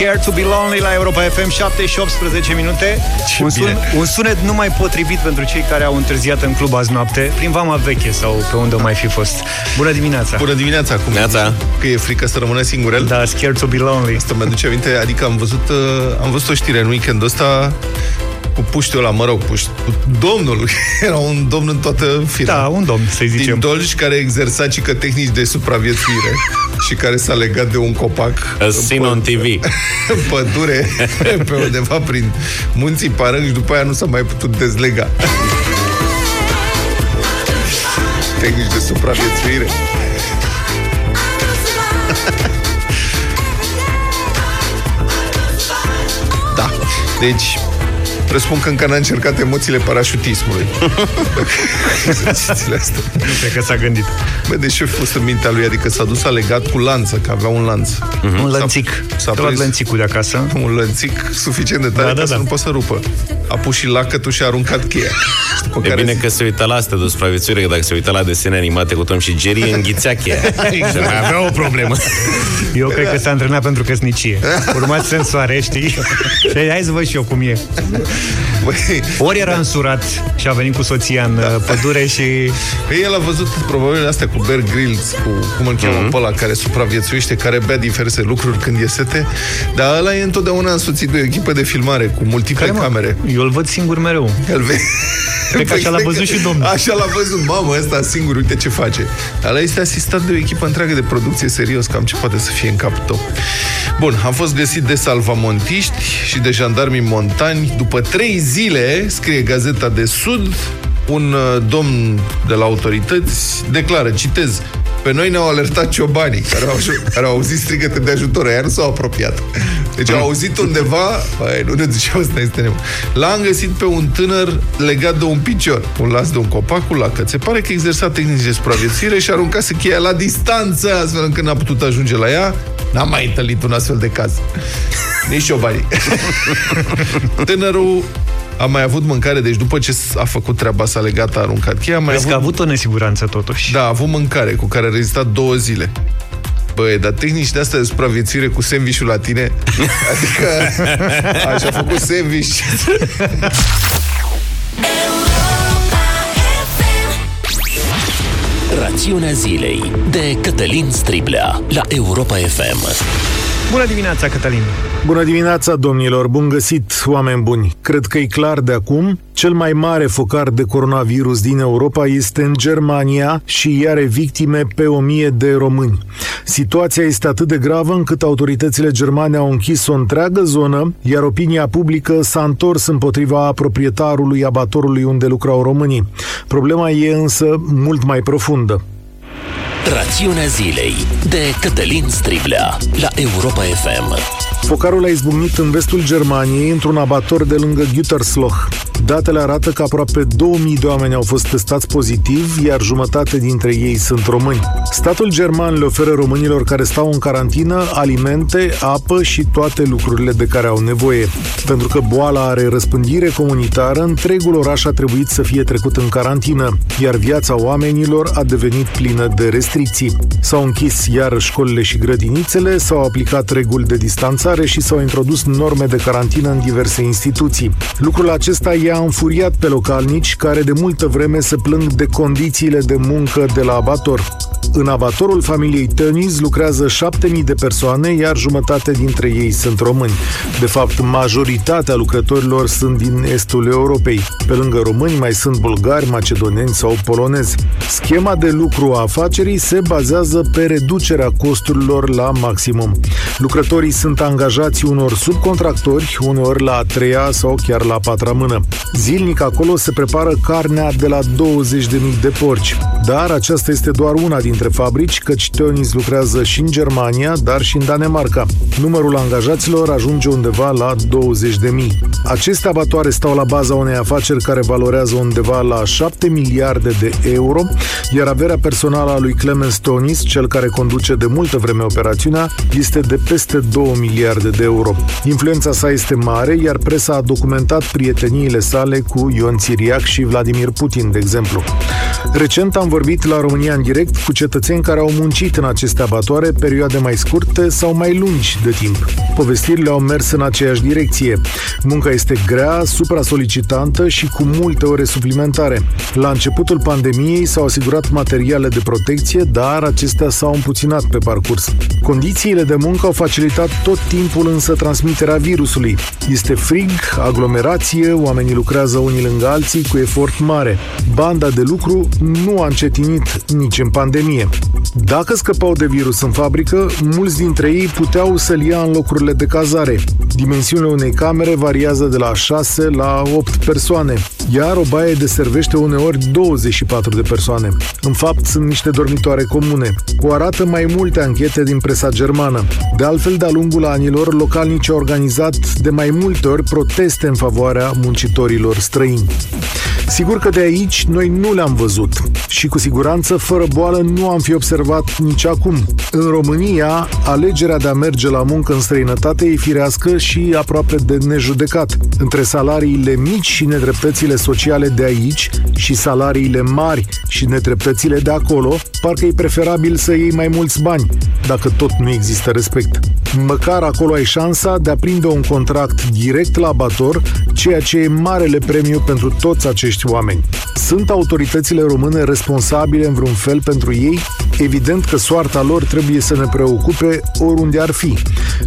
Scared to be lonely la Europa FM 7 și 18 minute. Ce un, sun, un sunet numai potrivit pentru cei care au întârziat în club azi noapte, prin vama veche sau pe unde mai fi fost. Bună dimineața! Bună dimineața! Cum Neața. Că e frică să rămână singurel? Da, Scared to be lonely. Asta mi-aduce aminte, adică am văzut, uh, am văzut o știre în weekendul ăsta cu puștiul ăla, mă rog, puști, cu domnul, era un domn în toată firma. Da, un domn, să zicem. Din Dolj, care exersa cică tehnici de supraviețuire și care s-a legat de un copac. A seen on TV. În pădure, pe undeva prin munții Parâng și după aia nu s-a mai putut dezlega. tehnici de supraviețuire. Da. Deci, presupun că încă n-a încercat emoțiile parașutismului. Exercițiile astea. Nu cred că s-a gândit. Bă, deși a fost în mintea lui, adică s-a dus, a legat cu lanță, că avea un lanț. Un lănțic. S-a S-a luat prins lănțicul de acasă. un lănțic suficient de tare Da, da, da, ca să da. nu poată să rupă. A pus și lacătul și a aruncat cheia. Și după E care bine zic, că se uită la asta de supraviețuire, că dacă se uită la desene animate cu Tom și Jerry, înghițea cheia. Și mai avea o problemă. Eu cred că s-a antrenat pentru căsnicie. Urmați sensoare, știi? Și hai să văd și eu cum e. Băi, Ori era însurat și a venit cu soția în uh, pădure și... Păi el a văzut probabil astea cu Bear Grylls, cu cum îl cheamă mm-hmm. pe ăla care supraviețuiește, care bea diverse lucruri când e sete, dar ăla e întotdeauna însoțit de o echipă de filmare cu multiple Care, mă? camere. Eu îl văd singur mereu. El ve... Cred că așa l-a văzut și domnul. Așa l-a văzut, mamă, ăsta singur, uite ce face. Ăla este asistat de o echipă întreagă de producție, serios, cam ce poate să fie în capul tău. Bun, am fost găsit de salvamontiști și de jandarmi montani. După trei zile, scrie Gazeta de Sud, un uh, domn de la autorități declară, citez, pe noi ne-au alertat ciobanii care au, care au auzit strigăte de ajutor, iar nu s-au apropiat. Deci au auzit undeva, băi, nu ne duceau, ăsta este nebun. L-am găsit pe un tânăr legat de un picior, un las de un copac cu lacăt. Se pare că exersa tehnici de supraviețuire și aruncase cheia la distanță, astfel încât n-a putut ajunge la ea. N-am mai întâlnit un astfel de caz. Nici ciobanii. Tânărul a mai avut mâncare, deci după ce a făcut treaba, s-a legat, a aruncat cheia, a mai Vezi avut... că a avut o nesiguranță totuși. Da, a avut mâncare cu care a rezistat două zile. Băi, dar tehnici de astea de supraviețuire cu sandwich la tine, adică așa a făcut sandwich. Rațiunea zilei de Cătălin Striblea la Europa FM. Bună dimineața, Cătălin! Bună dimineața, domnilor! Bun găsit, oameni buni! Cred că e clar de acum, cel mai mare focar de coronavirus din Europa este în Germania și are victime pe o mie de români. Situația este atât de gravă încât autoritățile germane au închis o întreagă zonă, iar opinia publică s-a întors împotriva proprietarului abatorului unde lucrau românii. Problema e însă mult mai profundă. Rațiunea zilei de Cătălin Striblea la Europa FM. Focarul a izbucnit în vestul Germaniei, într-un abator de lângă Gütersloh. Datele arată că aproape 2000 de oameni au fost testați pozitiv, iar jumătate dintre ei sunt români. Statul german le oferă românilor care stau în carantină alimente, apă și toate lucrurile de care au nevoie. Pentru că boala are răspândire comunitară, întregul oraș a trebuit să fie trecut în carantină, iar viața oamenilor a devenit plină de restricții. S-au închis iar școlile și grădinițele, s-au aplicat reguli de distanțare și s-au introdus norme de carantină în diverse instituții. Lucrul acesta i-a înfuriat pe localnici care de multă vreme se plâng de condițiile de muncă de la abator. În abatorul familiei Tăniz lucrează 7000 de persoane, iar jumătate dintre ei sunt români. De fapt, majoritatea lucrătorilor sunt din estul Europei. Pe lângă români mai sunt bulgari, macedoneni sau polonezi. Schema de lucru a afacerii se bazează pe reducerea costurilor la maximum. Lucrătorii sunt angajați unor subcontractori, uneori la a treia sau chiar la a patra mână. Zilnic acolo se prepară carnea de la 20.000 de porci. Dar aceasta este doar una dintre fabrici, căci Teonis lucrează și în Germania, dar și în Danemarca. Numărul angajaților ajunge undeva la 20.000. Aceste abatoare stau la baza unei afaceri care valorează undeva la 7 miliarde de euro, iar averea personală a lui Clemens Tonis, cel care conduce de multă vreme operațiunea, este de peste 2 miliarde de euro. Influența sa este mare, iar presa a documentat prieteniile sale cu Ion Țiriac și Vladimir Putin, de exemplu. Recent am vorbit la România în direct cu cetățeni care au muncit în aceste abatoare perioade mai scurte sau mai lungi de timp. Povestirile au mers în aceeași direcție. Munca este grea, supra-solicitantă și cu multe ore suplimentare. La începutul pandemiei s-au asigurat materiale de protecție, dar acestea s-au împuținat pe parcurs. Condițiile de muncă au facilitat tot timpul însă transmiterea virusului. Este frig, aglomerație, oamenii lucrează unii lângă alții cu efort mare. Banda de lucru nu a încetinit nici în pandemie. Dacă scăpau de virus în fabrică, mulți dintre ei puteau să-l ia în locurile de cazare. Dimensiunile unei camere variază de la 6 la 8 persoane, iar o baie deservește uneori 24 de persoane. În fapt, sunt niște dormitoare comune. O arată mai multe anchete din presa germană. De altfel, de-a lungul anilor, localnici au organizat de mai multe ori proteste în favoarea muncitorilor străini. Sigur că de aici noi nu le-am văzut și cu siguranță fără boală nu am fi observat nici acum. În România, alegerea de a merge la muncă în străinătate e firească și aproape de nejudecat. Între salariile mici și nedreptățile sociale de aici și salariile mari și nedreptățile de acolo, parcă e preferabil să iei mai mulți bani, dacă tot nu există respect. Măcar acolo ai șansa de a prinde un contract direct la abator, ceea ce e marele premiu pentru toți acești oameni. Sunt autoritățile române responsabile în vreun fel pentru ei? Evident că soarta lor trebuie să ne preocupe oriunde ar fi.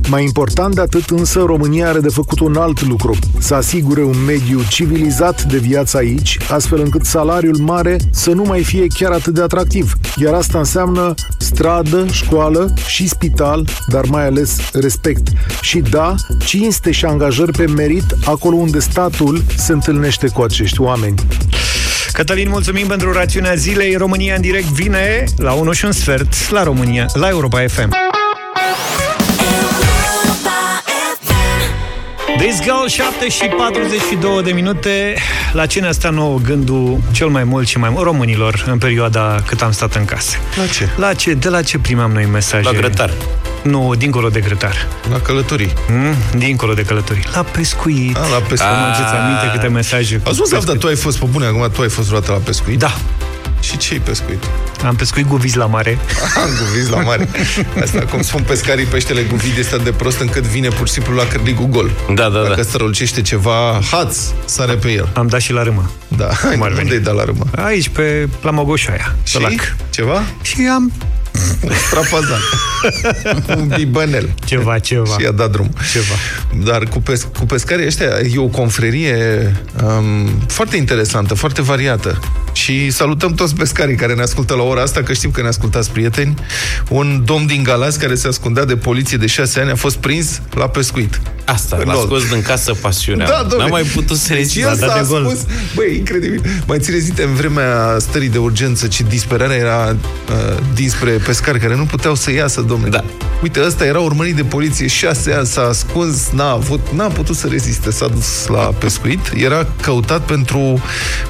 Mai important de atât însă, România are de făcut un alt lucru, să asigure un mediu civilizat de viață aici, astfel încât salariul mare să nu mai fie chiar atât de atractiv. Iar asta înseamnă stradă, școală și spital, dar mai ales respect. Și da, cinste și angajări pe merit acolo unde statul se întâlnește cu acești oameni. Cătălin, mulțumim pentru rațiunea zilei. România în direct vine la 1 și un sfert la România, la Europa FM. This Girl, 7 și 42 de minute. La ce ne-a stat nouă gândul cel mai mult și mai mult românilor în perioada cât am stat în casă? La ce? La ce? De la ce primam noi mesaje? La grătar. Nu, dincolo de grătar. La călătorii. Mm? Dincolo de călătorii. La pescuit. A, la pescuit. Mă aduceți aminte câte mesaje cu Auzi, mă, pescuit. dar tu ai fost pe bune, acum tu ai fost vreodată la pescuit? Da, Și ce-i pescuit? am pescuit guviz la mare. Am guviz la mare. Asta, cum spun pescarii, peștele guvid este atât de prost încât vine pur și simplu la cârligul gol. Da, da, Dacă da. strălucește ceva, haț, sare pe el. Am dat și la râmă. Da, hai, ar veni? unde-i dat la râmă? Aici, pe, la Mogoșoaia, Și? pe lac. Ceva? Și am Strapazan. Un bibănel. ceva, ceva. Și i-a dat drum. Ceva. Dar cu, pes- cu pescarii ăștia e o confrerie um, foarte interesantă, foarte variată. Și salutăm toți pescarii care ne ascultă la ora asta, că știm că ne ascultați prieteni. Un domn din Galați care se ascundea de poliție de șase ani a fost prins la pescuit. Asta, În l-a lol. scos din casă pasiunea. Da, domnule. N-am mai putut să Deci rezist. el dat s-a de gol. spus, băi, incredibil. Mai țineți minte, în vremea stării de urgență, ce disperarea era uh, dinspre pescari care nu puteau să iasă, domnule. Da. Uite, ăsta era urmărit de poliție șase ani, s-a ascuns, n-a avut, n-a putut să reziste, s-a dus la pescuit. Era căutat pentru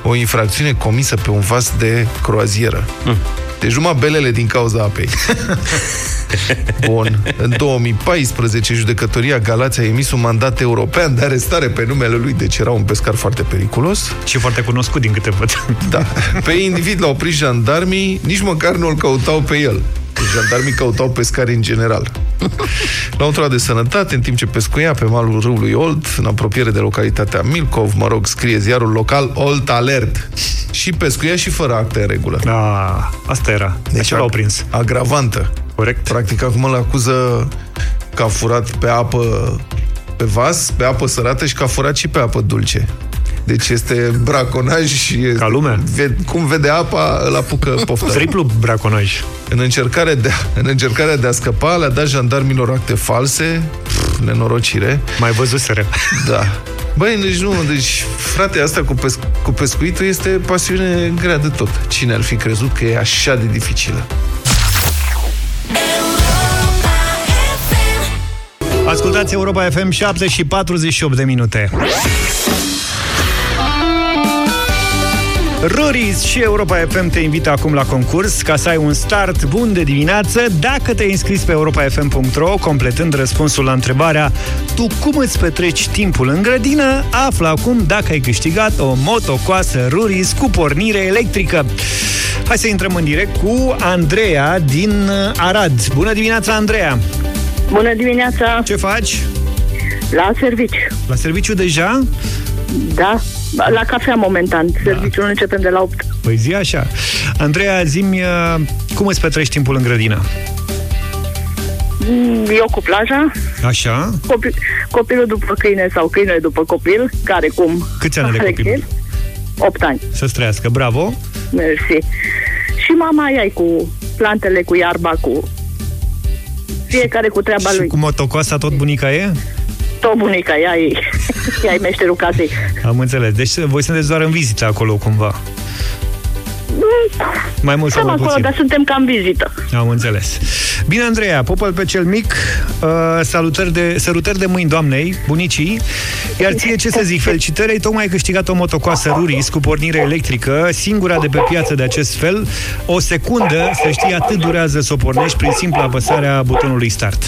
o infracțiune comisă pe un vas de croazieră. Mm. Deci numai belele din cauza apei. Bun. În 2014, judecătoria Galați a emis un mandat european de arestare pe numele lui, deci era un pescar foarte periculos. Și foarte cunoscut din câte văd. Da. Pe individ l-au prins jandarmii, nici măcar nu îl căutau pe el. Deci Jandarmii căutau pescari în general. L-au întrebat de sănătate, în timp ce pescuia pe malul râului Olt, în apropiere de localitatea Milcov, mă rog, scrie ziarul local Olt Alert. Și pescuia și fără acte în regulă. Da, asta era. Deci Așa l-au prins. Agravantă. Corect. Practic, acum îl acuză că a furat pe apă pe vas, pe apă sărată și că a furat și pe apă dulce. Deci este braconaj și... Este, Ca lumea. Ve, cum vede apa, îl apucă pofta. Triplu braconaj. În încercarea, de, în încercarea de a scăpa, le-a dat jandarmilor acte false, pff, nenorocire, Mai văzuseră. da. Băi, deci nu, deci, frate, asta cu, pesc- cu pescuitul este pasiune grea de tot. Cine ar fi crezut că e așa de dificilă? Ascultați Europa FM 7 și 48 de minute. Ruris și Europa FM te invită acum la concurs ca să ai un start bun de dimineață dacă te-ai înscris pe europafm.ro completând răspunsul la întrebarea Tu cum îți petreci timpul în grădină? Află acum dacă ai câștigat o motocoasă Ruris cu pornire electrică. Hai să intrăm în direct cu Andreea din uh, Arad. Bună dimineața, Andreea! Bună dimineața! Ce faci? La serviciu. La serviciu deja? Da, la cafea momentan. Serviciul da. începem de la 8. Păi zi așa. Andreea, zi cum îți petreci timpul în grădină? Mm, eu cu plaja. Așa. Copil, copilul după câine sau câine după copil, care cum? Câți ani are copilul? 8 ani. Să-ți trăiască, bravo! Mersi. Și mama ei cu plantele, cu iarba, cu fiecare cu treaba și lui. cu motocoasa tot bunica e? Tot bunica, ea e, ea e meșterul casei. Am înțeles. Deci voi sunteți doar în vizită acolo cumva. Mai mult sau mai acolo, puțin. dar suntem cam vizită. Am înțeles. Bine, Andreea, popăl pe cel mic, uh, salutări de, sărutări de mâini doamnei, bunicii, iar ție ce să zic, felicitări, ai tocmai câștigat o motocoasă Ruris cu pornire electrică, singura de pe piață de acest fel, o secundă, să știi, atât durează să o pornești prin simpla apăsarea butonului start.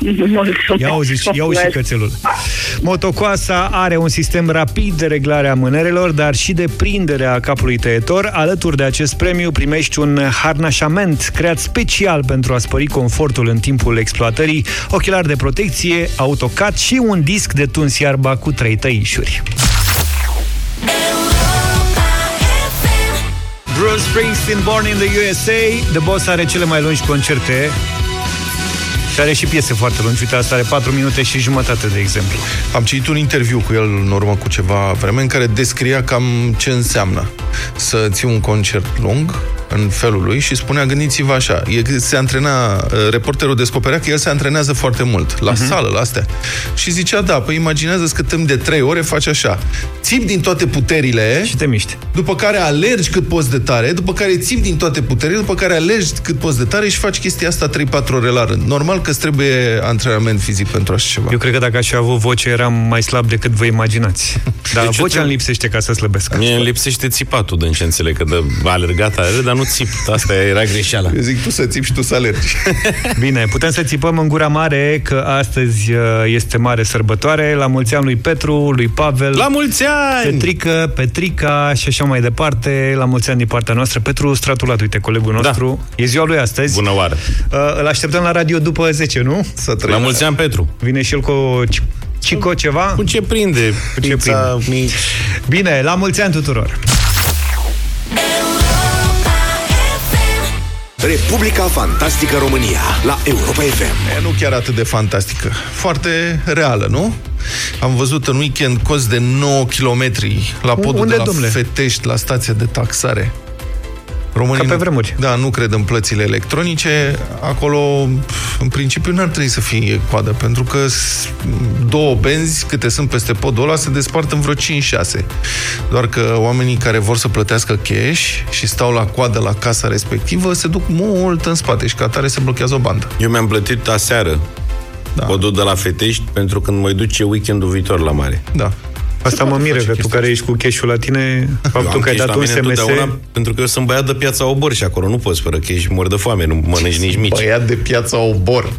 Mulțumesc. Ia auzi, ia auzi și cățelul. Motocoasa are un sistem rapid de reglare a mânerelor, dar și de prindere a capului tăietor. Alături de acest premiu primești un harnașament creat special pentru a spări confortul în timpul exploatării, ochelari de protecție, autocat și un disc de tuns iarba cu trei tăișuri. Bruce Springsteen, Born in the USA. The Boss are cele mai lungi concerte și are și piese foarte lungi. Uite, asta are 4 minute și jumătate, de exemplu. Am citit un interviu cu el în urmă cu ceva vreme în care descria cam ce înseamnă să ții un concert lung în felul lui și spunea, gândiți-vă așa, e, se antrena, uh, reporterul descoperea că el se antrenează foarte mult, la uh-huh. sală, la astea. Și zicea, da, păi imaginează că timp de trei ore faci așa. Țip din toate puterile și te miști. După care alergi cât poți de tare, după care țip din toate puterile, după care alergi cât poți de tare și faci chestia asta 3-4 ore la rând. Normal că îți trebuie antrenament fizic pentru așa ceva. Eu cred că dacă aș fi avut voce, eram mai slab decât vă imaginați. Dar deci vocea îmi lipsește ca să slăbesc. Mie îmi lipsește țipatul, din ce înțeleg, că de alergat, alergat, dar nu țip. Asta era greșeala. Eu zic tu să țipi și tu să alergi. Bine, putem să țipăm în gura mare că astăzi uh, este mare sărbătoare. La mulți ani lui Petru, lui Pavel. La mulți ani! Petrică, Petrica și așa mai departe. La mulți ani din partea noastră. Petru Stratulat, uite, colegul nostru. Da. E ziua lui astăzi. Bună oară! Uh, îl așteptăm la radio după 10, nu? Să la mulți ani, Petru! Vine și el cu o Cico ceva? Cu ce prinde? Cu ce prinde? Mici. Bine, la mulți ani tuturor! Republica Fantastică România la Europa FM. E, nu chiar atât de fantastică. Foarte reală, nu? Am văzut în weekend cost de 9 km la podul Unde, de la domnule? Fetești, la stația de taxare. Românii Ca pe nu- vremuri. Da, nu cred în plățile electronice. Acolo, în principiu, n-ar trebui să fie coadă, pentru că s- două benzi, câte sunt peste podul ăla, se despart în vreo 5-6. Doar că oamenii care vor să plătească cash și stau la coadă la casa respectivă, se duc mult în spate și ca atare se blochează o bandă. Eu mi-am plătit aseară da. podul de la Fetești pentru când mă duce weekendul viitor la mare. Da. Asta mă miră, că tu care ești cu cash la tine, faptul că ai cash dat la un mine SMS... întotdeauna, Pentru că eu sunt băiat de piața Obor și acolo nu poți fără cash, mor de foame, nu mănânci nici mici. Băiat de piața Obor.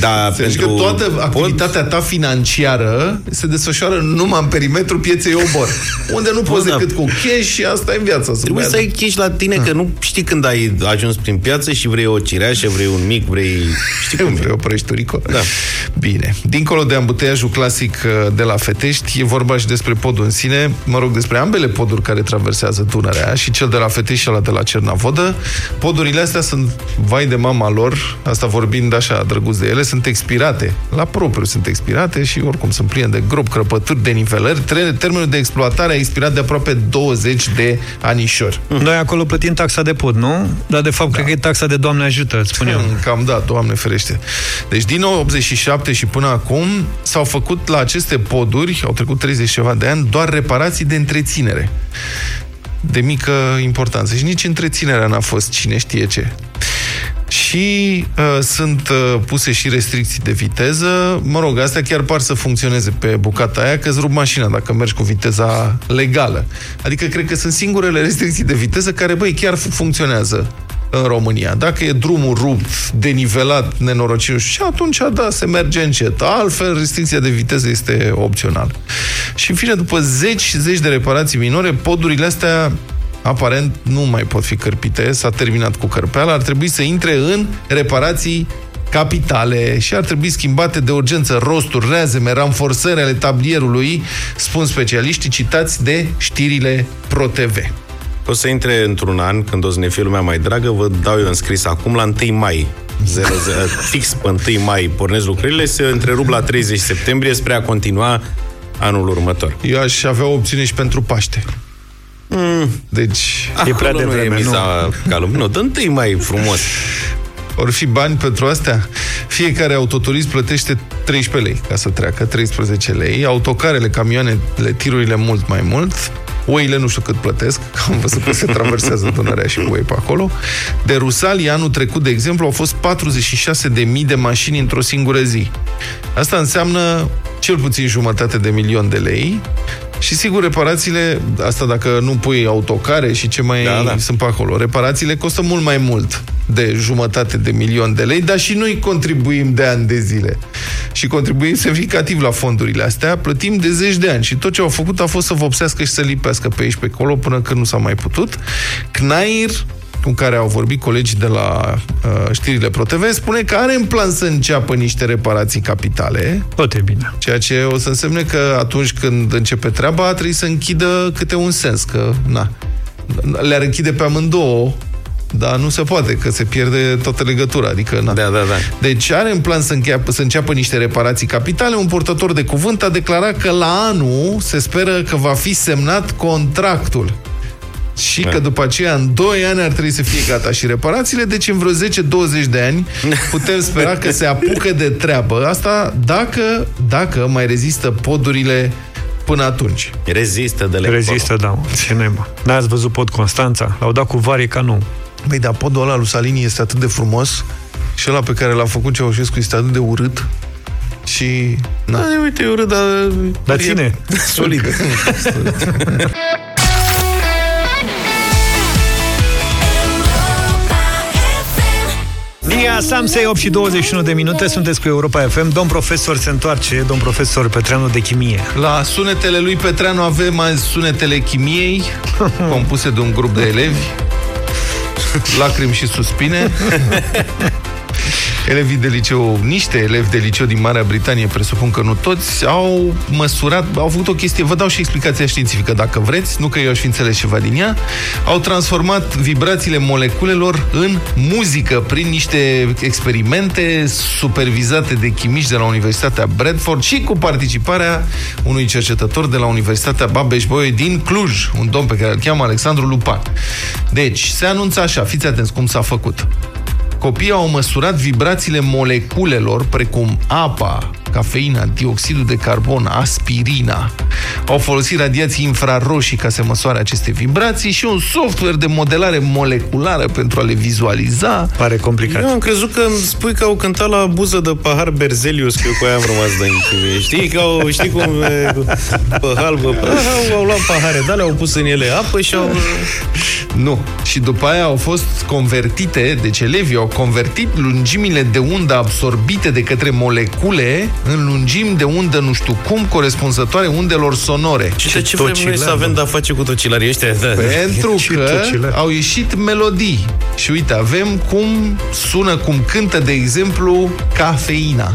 Da, Deci pentru că toată activitatea ta financiară se desfășoară numai în perimetrul pieței Obor, unde nu poți da. decât cu cash și asta e viața. Sunt Trebuie băiat să de- ai cash la tine, că nu știi când ai ajuns prin piață și vrei o cireașă, vrei un mic, vrei... Știi cum Vrei o prăjiturică? Da. Bine. Dincolo de ambuteiajul clasic uh, de la Fetești, e vorba și despre podul în sine, mă rog, despre ambele poduri care traversează Dunărea, și cel de la Fetești și ăla de la Cernavodă. Podurile astea sunt, vai de mama lor, asta vorbind așa drăguț de ele, sunt expirate. La propriu sunt expirate și oricum sunt pline de grob, crăpături, de nivelări. Tre- Termenul de exploatare a expirat de aproape 20 de anișori. Noi acolo plătim taxa de pod, nu? Dar de fapt, da. cred că e taxa de Doamne ajută, îți spun eu. Hmm, Cam da, Doamne ferește. Deci din 87 și până acum s-au făcut la aceste poduri, au trecut 30 ceva de ani, doar reparații de întreținere. De mică importanță. Și nici întreținerea n-a fost cine știe ce. Și uh, sunt uh, puse și restricții de viteză. Mă rog, astea chiar par să funcționeze pe bucata aia, că îți rup mașina dacă mergi cu viteza legală. Adică cred că sunt singurele restricții de viteză care, băi, chiar fu- funcționează în România. Dacă e drumul rupt, denivelat, nenorocit, și atunci, da, se merge încet. Altfel, restricția de viteză este opțională. Și, în fine, după zeci și zeci de reparații minore, podurile astea aparent nu mai pot fi cărpite, s-a terminat cu cărpeala, ar trebui să intre în reparații capitale și ar trebui schimbate de urgență rosturi, reazeme, ranforsări ale tablierului, spun specialiștii citați de știrile ProTV. O să intre într-un an, când o să ne fie lumea mai dragă, vă dau eu înscris acum la 1 mai. 00, fix pe 1 mai pornesc lucrările, se întrerup la 30 septembrie spre a continua anul următor. Eu aș avea o opțiune și pentru Paște. Mm. Deci... E prea Acolo nu devreme, e miza calm. Nu, dă 1 mai frumos. Or fi bani pentru astea? Fiecare autoturism plătește 13 lei ca să treacă, 13 lei. Autocarele, camioanele, tirurile mult mai mult. Oile nu știu cât plătesc, că am văzut că se traversează Dunărea și cu oi pe acolo. De Rusalii, anul trecut, de exemplu, au fost 46.000 de mașini într-o singură zi. Asta înseamnă cel puțin jumătate de milion de lei și sigur, reparațiile, asta dacă nu pui autocare și ce mai Da, da. sunt pe acolo, reparațiile costă mult mai mult de jumătate de milion de lei, dar și noi contribuim de ani de zile. Și contribuim semnificativ la fondurile astea, plătim de zeci de ani și tot ce au făcut a fost să vopsească și să lipească pe aici pe acolo până când nu s-a mai putut. Cnair cu care au vorbit colegii de la uh, știrile ProTV, spune că are în plan să înceapă niște reparații capitale, Tot e bine. Ceea ce o să însemne că atunci când începe treaba, trebuie să închidă câte un sens, că na, le-ar închide pe amândouă, dar nu se poate, că se pierde toată legătura. Adică, na. Da, da, da. Deci are în plan să, încheapă, să înceapă niște reparații capitale. Un purtător de cuvânt a declarat că la anul se speră că va fi semnat contractul. Și că după aceea, în 2 ani, ar trebui să fie gata și reparațiile, deci în vreo 10-20 de ani putem spera că se apucă de treabă. Asta dacă, dacă mai rezistă podurile până atunci. Rezistă de Rezistă, da, mă. Ce nemă. N-ați văzut pod Constanța? L-au dat cu varie ca nu. Băi, dar podul ăla lui Salini este atât de frumos și ăla pe care l-a făcut Ceaușescu este atât de urât și... Na. Da, uite, e urât, dar... Dar e ține. Solid. Nia Samsei, 8 și 21 de minute, sunteți cu Europa FM. Domn profesor se întoarce, domn profesor Petreanu de chimie. La sunetele lui Petreanu avem azi sunetele chimiei, compuse de un grup de elevi, lacrimi și suspine. Elevii de liceu, niște elevi de liceu din Marea Britanie, presupun că nu toți, au măsurat, au făcut o chestie, vă dau și explicația științifică dacă vreți, nu că eu aș fi înțeles ceva din ea, au transformat vibrațiile moleculelor în muzică prin niște experimente supervizate de chimiști de la Universitatea Bradford și cu participarea unui cercetător de la Universitatea Babeș-Bolyai din Cluj, un domn pe care îl cheamă Alexandru Lupan. Deci, se anunță așa, fiți atenți cum s-a făcut. Copiii au măsurat vibrațiile moleculelor, precum apa, cafeina, dioxidul de carbon, aspirina. Au folosit radiații infraroșii ca să măsoare aceste vibrații și un software de modelare moleculară pentru a le vizualiza. Pare complicat. Eu am crezut că îmi spui că au cântat la buză de pahar Berzelius, că eu cu aia am rămas de închimie. Știi, că au, știi cum e, pe halbă, pe, au, au luat pahare, dar le-au pus în ele apă și au... Nu. Și după aia au fost convertite, deci elevii au convertit lungimile de undă absorbite de către molecule în lungimi de undă nu știu cum, corespunzătoare undelor sonore. Și de ce vrem noi tocilar, să avem de-a face cu tocilarii ăștia? Da. Pentru Și că tocilar. au ieșit melodii. Și uite, avem cum sună, cum cântă, de exemplu, cafeina.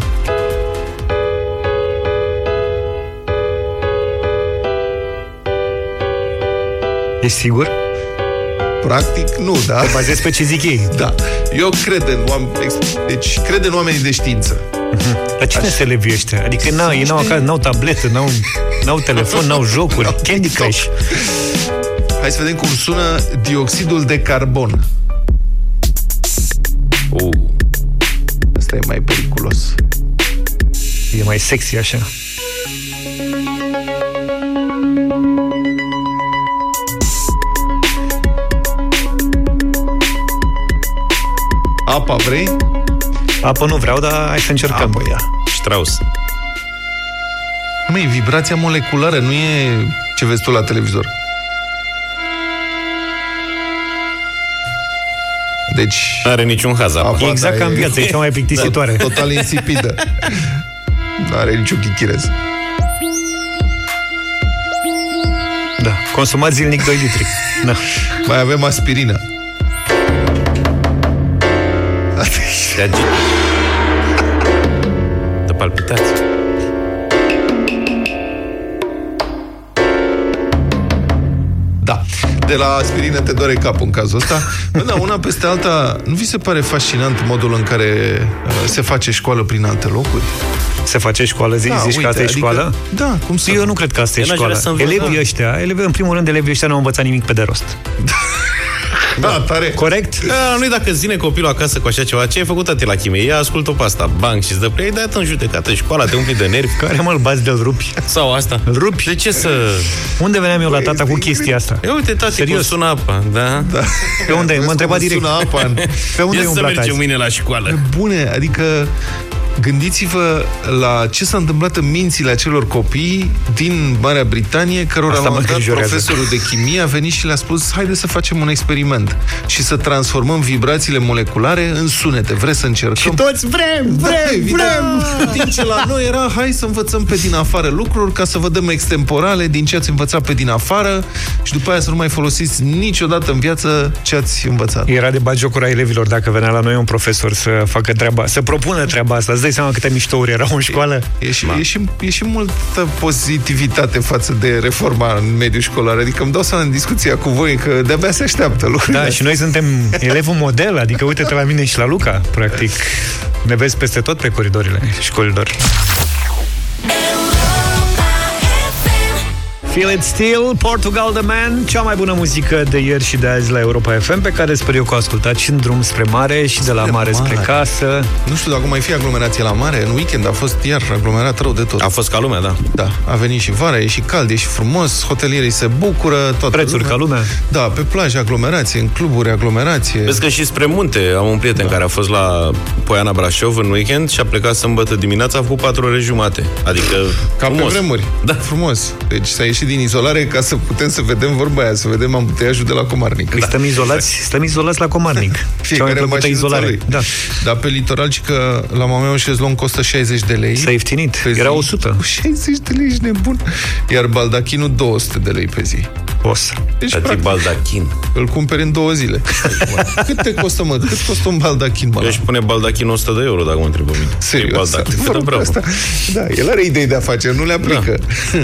Ești sigur? Practic, nu, da? Bazezi pe ce zic ei. Da. Eu cred în oameni, deci cred în oamenii de știință. Dar cine se elevii ăștia? Adică n-au, ei n-au acasă, n-au tabletă, n-au, n-au telefon, n-au jocuri, N-au Candy TikTok. Crush. Hai să vedem cum sună dioxidul de carbon. Uh, Asta e mai periculos. E mai sexy așa. Apa vrei? Apă nu vreau, dar hai să încercăm. Apă ia. Strauss. Măi, vibrația moleculară nu e ce vezi tu la televizor. Deci... N-are niciun haz apa. Apa, Exact da, ca în e- viață, e cea mai plictisitoare. Total insipidă. Nu are niciun chichirez. Da. Consumați zilnic 2 litri. Da. Mai avem aspirină. De agit. De palpitații. Da. De la aspirină te doare capul în cazul ăsta. Bă, da, una peste alta, nu vi se pare fascinant modul în care uh, se face școală prin alte locuri? Se face școală, zi, da, zici uite, că asta e adică- școală? Da, cum să... Eu nu cred că asta e Eu n-aș școală. vrea să învăț, Elevii da. ăștia, elevii, în primul rând, elevii ăștia nu au învățat nimic pe de rost. Da, tare. Corect? Da, nu dacă îți zine copilul acasă cu așa ceva, ce ai făcut tati la chimie? Ia ascultă pe asta, bang și îți dă prea, ai dat în judecată, școala, te umpli de nervi. Care mă-l bați de-l rupi? Sau asta. Îl rupi? De ce să... Unde veneam eu la tata cu chestia asta? Ia uite, tati, cum Serios? sună apa, da? da. Pe unde? Vezi Mă întreba cum direct. Sună apa în... Pe unde Ia e să umblat mergem azi? mâine la școală. Bune, adică gândiți-vă la ce s-a întâmplat în mințile acelor copii din Marea Britanie, cărora Asta la un mă moment dat îngrijorează. profesorul de chimie a venit și le-a spus haide să facem un experiment și să transformăm vibrațiile moleculare în sunete. Vreți să încercăm? Și toți vrem, Da, vrem, evident. vrem! În timp ce la noi era, hai să învățăm pe din afară lucruri ca să vă dăm extemporale din ce ați învățat pe din afară și după aia să nu mai folosiți niciodată în viață ce ați învățat. Era de bagiocura elevilor dacă venea la noi un profesor să facă treaba, să propună treaba asta. Îți dai seama câte miștouri erau în școală? E și, e, și, e și multă pozitivitate față de reforma în mediul școlar. Adică îmi dau seama în discuția cu voi că de-abia se așteaptă lucrurile. Da, și noi suntem elevul model, adică uite-te la mine și la Luca, practic. Ne vezi peste tot pe coridorile școlilor. Feel It Still, Portugal The Man, cea mai bună muzică de ieri și de azi la Europa FM, pe care sper eu că o ascultați și în drum spre mare și de la Spre mare spre mare. casă. Nu știu dacă mai fi aglomerație la mare. În weekend a fost iar aglomerat rău de tot. A fost ca lumea, da. Da, a venit și vara, e și cald, e și frumos, hotelierii se bucură, toată Prețuri ca lumea. Da, pe plajă aglomerație, în cluburi aglomerație. Vezi că și spre munte am un prieten da. care a fost la Poiana Brașov în weekend și a plecat sâmbătă dimineața, a făcut 4 ore jumate. Adică Ca frumos. pe vremuri. Da. Frumos. Deci s-a ieșit din izolare ca să putem să vedem vorba aia, să vedem ambuteiajul de la Comarnic. Păi stăm izolați, stăm izolați la Comarnic. Cea mai Fiecare plăcută mașinuța izolare. lui. Da. Dar pe litoral, și că la mama un șezlong costă 60 de lei. S-a ieftinit. pe zi. Era 100. 60 de lei, ești nebun. Iar baldachinul 200 de lei pe zi. O să. Deci, Tati practic, baldachin. îl cumperi în două zile. Cât te costă, mă? Cât costă un baldachin, mă? Eu aș pune baldachin 100 de euro, dacă mă întreb pe mine. Serios, E baldachin. adevărul Da, bravo. asta. Da, el are idei de afaceri, nu le aplică. Da.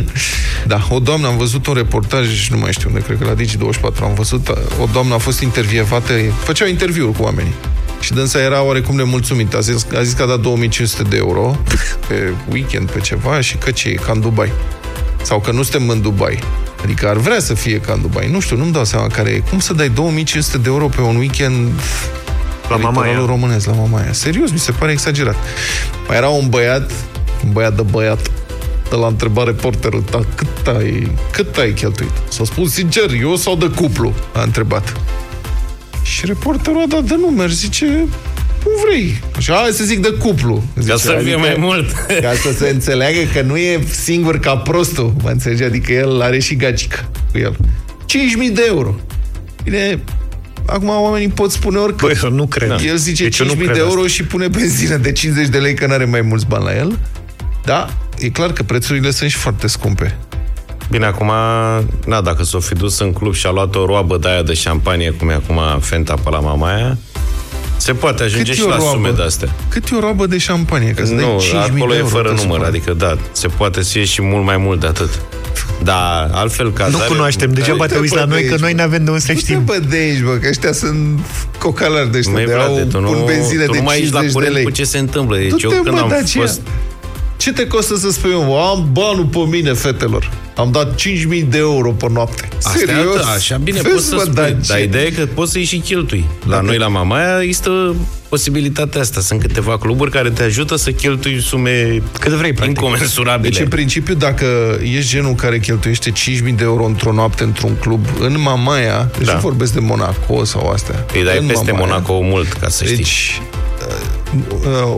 da, o doamnă, am văzut un reportaj, nu mai știu unde, cred că la Digi24 am văzut, o doamnă a fost intervievată, făceau interviuri cu oamenii. Și dânsa era oarecum nemulțumită. A zis, a zis că a dat 2500 de euro pe weekend, pe ceva, și că ce e, ca în Dubai. Sau că nu suntem în Dubai. Adică ar vrea să fie ca în Dubai. Nu știu, nu-mi dau seama care e. Cum să dai 2500 de euro pe un weekend La pe Mamaia. litoralul românesc, la Mamaia. Serios, mi se pare exagerat. Mai era un băiat, un băiat de băiat, de la întrebare reporterul, da, cât ai, cât ai cheltuit? S-a spus sincer, eu sau de cuplu? A întrebat. Și reporterul a dat de numeri, zice, cum vrei. Și hai să zic de cuplu. Zice, Ca să fie mai mult. Ca să se înțeleagă că nu e singur ca prostul, mă înțelege? Adică el are și gagică cu el. 5.000 de euro. Bine, acum oamenii pot spune oricât. Băi, eu nu cred. El zice Deci eu nu 5.000 cred de euro asta. și pune benzină de 50 de lei, că n-are mai mulți bani la el. Da, e clar că prețurile sunt și foarte scumpe. Bine, acum, na, dacă s-o fi dus în club și a luat o roabă de aia de șampanie, cum e acum Fenta pe la Mamaia, se poate ajunge Cât și e o la roabă? sume de-astea. Cât e o roabă de șampanie? Că să dai Nu, 5.000 acolo de e euro fără pe număr, suport. adică da, se poate să ieși și mult mai mult de atât. Da, altfel Nu cazare... cunoaștem, degeaba Nu te te uiți la noi, bădești, că noi bă. n-avem de unde să Nu te știm. bădești, bă, că ăștia sunt cocalari de ăștia, Măi, de frate, au tu nu, un benzină tu de nu mai ești la 50 de curent lei. cu ce se întâmplă. Deci Du-te, eu când mă, am Dacia. fost... Ce te costă să spui, eu, am banul pe mine, fetelor. Am dat 5.000 de euro pe noapte. Asta e Serios? altă, așa bine Vezi, poți să mă, spui. Dacia. Dar ideea e că poți să-i și cheltui. La Dacă- noi, la Mamaia, există posibilitatea asta. Sunt câteva cluburi care te ajută să cheltui sume Cât vrei, practic. incomensurabile. Deci, în principiu, dacă ești genul care cheltuiește 5.000 de euro într-o noapte într-un club, în Mamaia, deci Da. nu vorbesc de Monaco sau astea. Îi dai în peste Mamaia, Monaco mult, ca să știi. Deci, uh,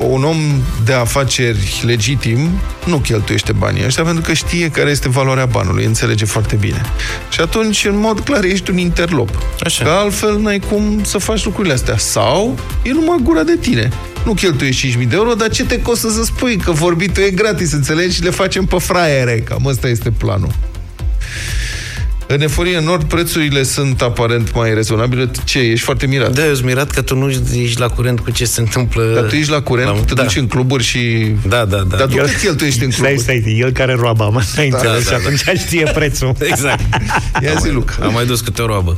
un om de afaceri legitim nu cheltuiește banii ăștia pentru că știe care este valoarea banului, înțelege foarte bine. Și atunci, în mod clar, ești un interlop. Așa. Că altfel n-ai cum să faci lucrurile astea. Sau e numai gura de tine. Nu cheltuiești 5.000 de euro, dar ce te costă să spui? Că vorbitul e gratis, înțelegi? Și le facem pe fraiere. Cam ăsta este planul. În Eforie Nord prețurile sunt aparent mai rezonabile. Ce, ești foarte mirat? Da, eu sunt mirat că tu nu ești la curent cu ce se întâmplă. Dar tu ești la curent, La- te da. duci în cluburi și... Da, da, da. Dar tu El- cât cheltuiești în Stai, cluburi? stai, el care roaba, mă, n-ai înțeles da, și atunci știe prețul. Exact. Ia zi, Luca. Am mai dus câte o roabă.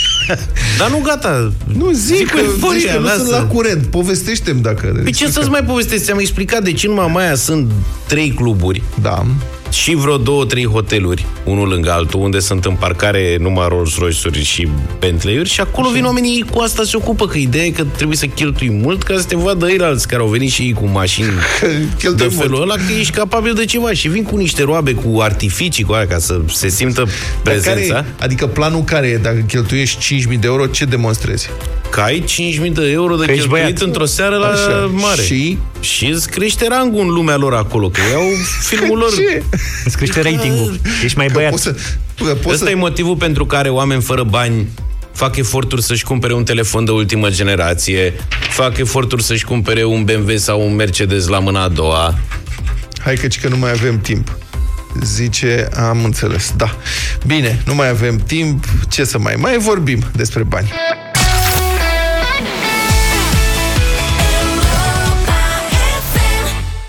Dar nu, gata. Nu, zic, Zic că, Eforia, zici că nu sunt lasă. la curent. Povestește-mi dacă... Păi ce să-ți mai povestesc? Ți-am explicat de ce în Mamaia sunt trei cluburi Da. Și vreo două, trei hoteluri, unul lângă altul, unde sunt în parcare numai Rolls Royce-uri și Bentley-uri și acolo vin oamenii cu asta se ocupă, că ideea e că trebuie să cheltui mult ca să te vadă ei alți care au venit și ei cu mașini de Cheltuie felul mult. ăla, că ești capabil de ceva și vin cu niște roabe, cu artificii, cu aia, ca să se simtă Dar prezența. Care, adică planul care e? Dacă cheltuiești 5.000 de euro, ce demonstrezi? Că ai 5.000 de euro de Că ești cheltuit băiat. într-o seară la Așa. mare. Și? Și îți crește rangul în lumea lor acolo, că iau filmul lor. Ce? Îți crește ratingul. Ești mai Că băiat. poți să, că poți Ăsta să... e motivul pentru care oameni fără bani fac eforturi să-și cumpere un telefon de ultimă generație, fac eforturi să-și cumpere un BMW sau un Mercedes la mâna a doua. Hai că, ci că nu mai avem timp. Zice, am înțeles, da. Bine, nu mai avem timp, ce să mai... Mai vorbim despre bani.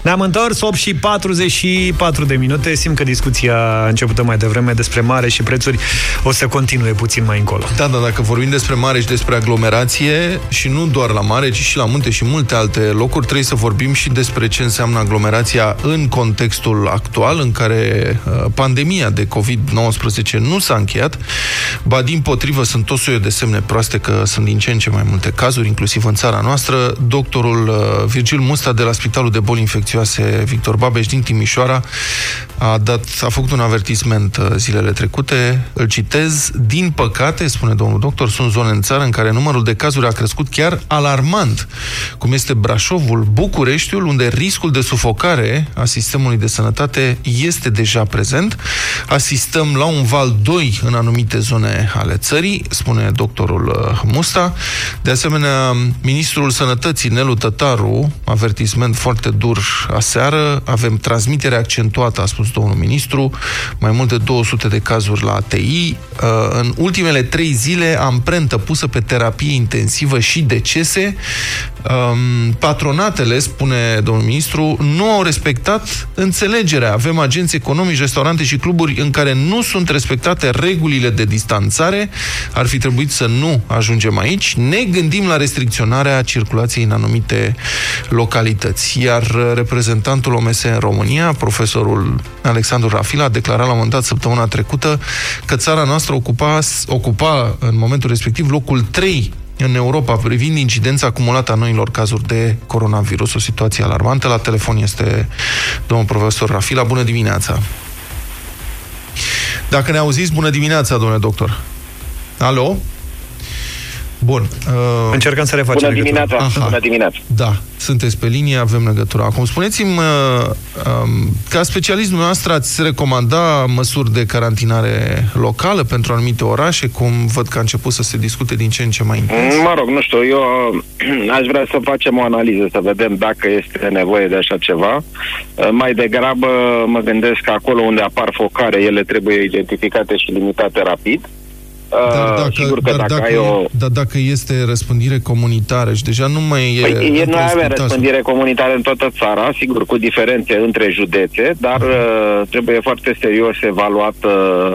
Ne-am întors 8 și 44 de minute. Simt că discuția începută mai devreme despre mare și prețuri o să continue puțin mai încolo. Da, da, dacă vorbim despre mare și despre aglomerație, și nu doar la mare, ci și la munte și multe alte locuri, trebuie să vorbim și despre ce înseamnă aglomerația în contextul actual, în care uh, pandemia de COVID-19 nu s-a încheiat, ba din potrivă sunt tot soiul de semne proaste că sunt din ce în ce mai multe cazuri, inclusiv în țara noastră. Doctorul uh, Virgil Musta de la Spitalul de Boli Infecțioase Victor Babeș din Timișoara a, dat, a făcut un avertisment uh, zilele trecute, îl citez, din păcate, spune domnul doctor, sunt zone în țară în care numărul de cazuri a crescut chiar alarmant, cum este Brașovul, Bucureștiul, unde riscul de sufocare a sistemului de sănătate este deja prezent. Asistăm la un val 2 în anumite zone ale țării, spune doctorul uh, Musta. De asemenea, ministrul sănătății, Nelu Tătaru, avertisment foarte dur aseară, avem transmitere accentuată, a spus domnul ministru, mai mult de 200 de cazuri la ATI. Uh, În ultimele trei zile, amprentă pusă pe terapie intensivă și decese. Um, Patronatele, spune domnul ministru, nu au respectat înțelegerea. Avem agenți economici, restaurante și cluburi în care nu sunt respectate regulile de distanțare. Ar fi trebuit să nu ajungem aici. Ne gândim la restricționarea circulației în anumite localități. Iar uh, reprezentantul OMS în România, profesorul Alexandru Rafila, a declarat la un moment dat săptămâna trecută că țara noastră ocupa, ocupa în momentul respectiv locul 3 în Europa privind incidența acumulată a noilor cazuri de coronavirus, o situație alarmantă. La telefon este domnul profesor Rafila. Bună dimineața! Dacă ne auziți, bună dimineața, domnule doctor! Alo? Bun. Uh, Încercăm să refacem Bună legătura. dimineața, Aha. bună dimineața. da, sunteți pe linie, avem legătura. Acum, spuneți-mi, uh, um, ca specialist dumneavoastră ați recomanda măsuri de carantinare locală pentru anumite orașe, cum văd că a început să se discute din ce în ce mai intens? Mă rog, nu știu, eu aș vrea să facem o analiză, să vedem dacă este nevoie de așa ceva. Mai degrabă mă gândesc că acolo unde apar focare, ele trebuie identificate și limitate rapid. Dar Uh, dacă, Sigur că dar, dacă, dacă, ai o... dar dacă este răspândire comunitară și deja nu mai e... Păi, e, între noi avem spital- răspândire comunitară în toată țara, sigur, cu diferențe între județe, dar uh, trebuie foarte serios evaluat uh,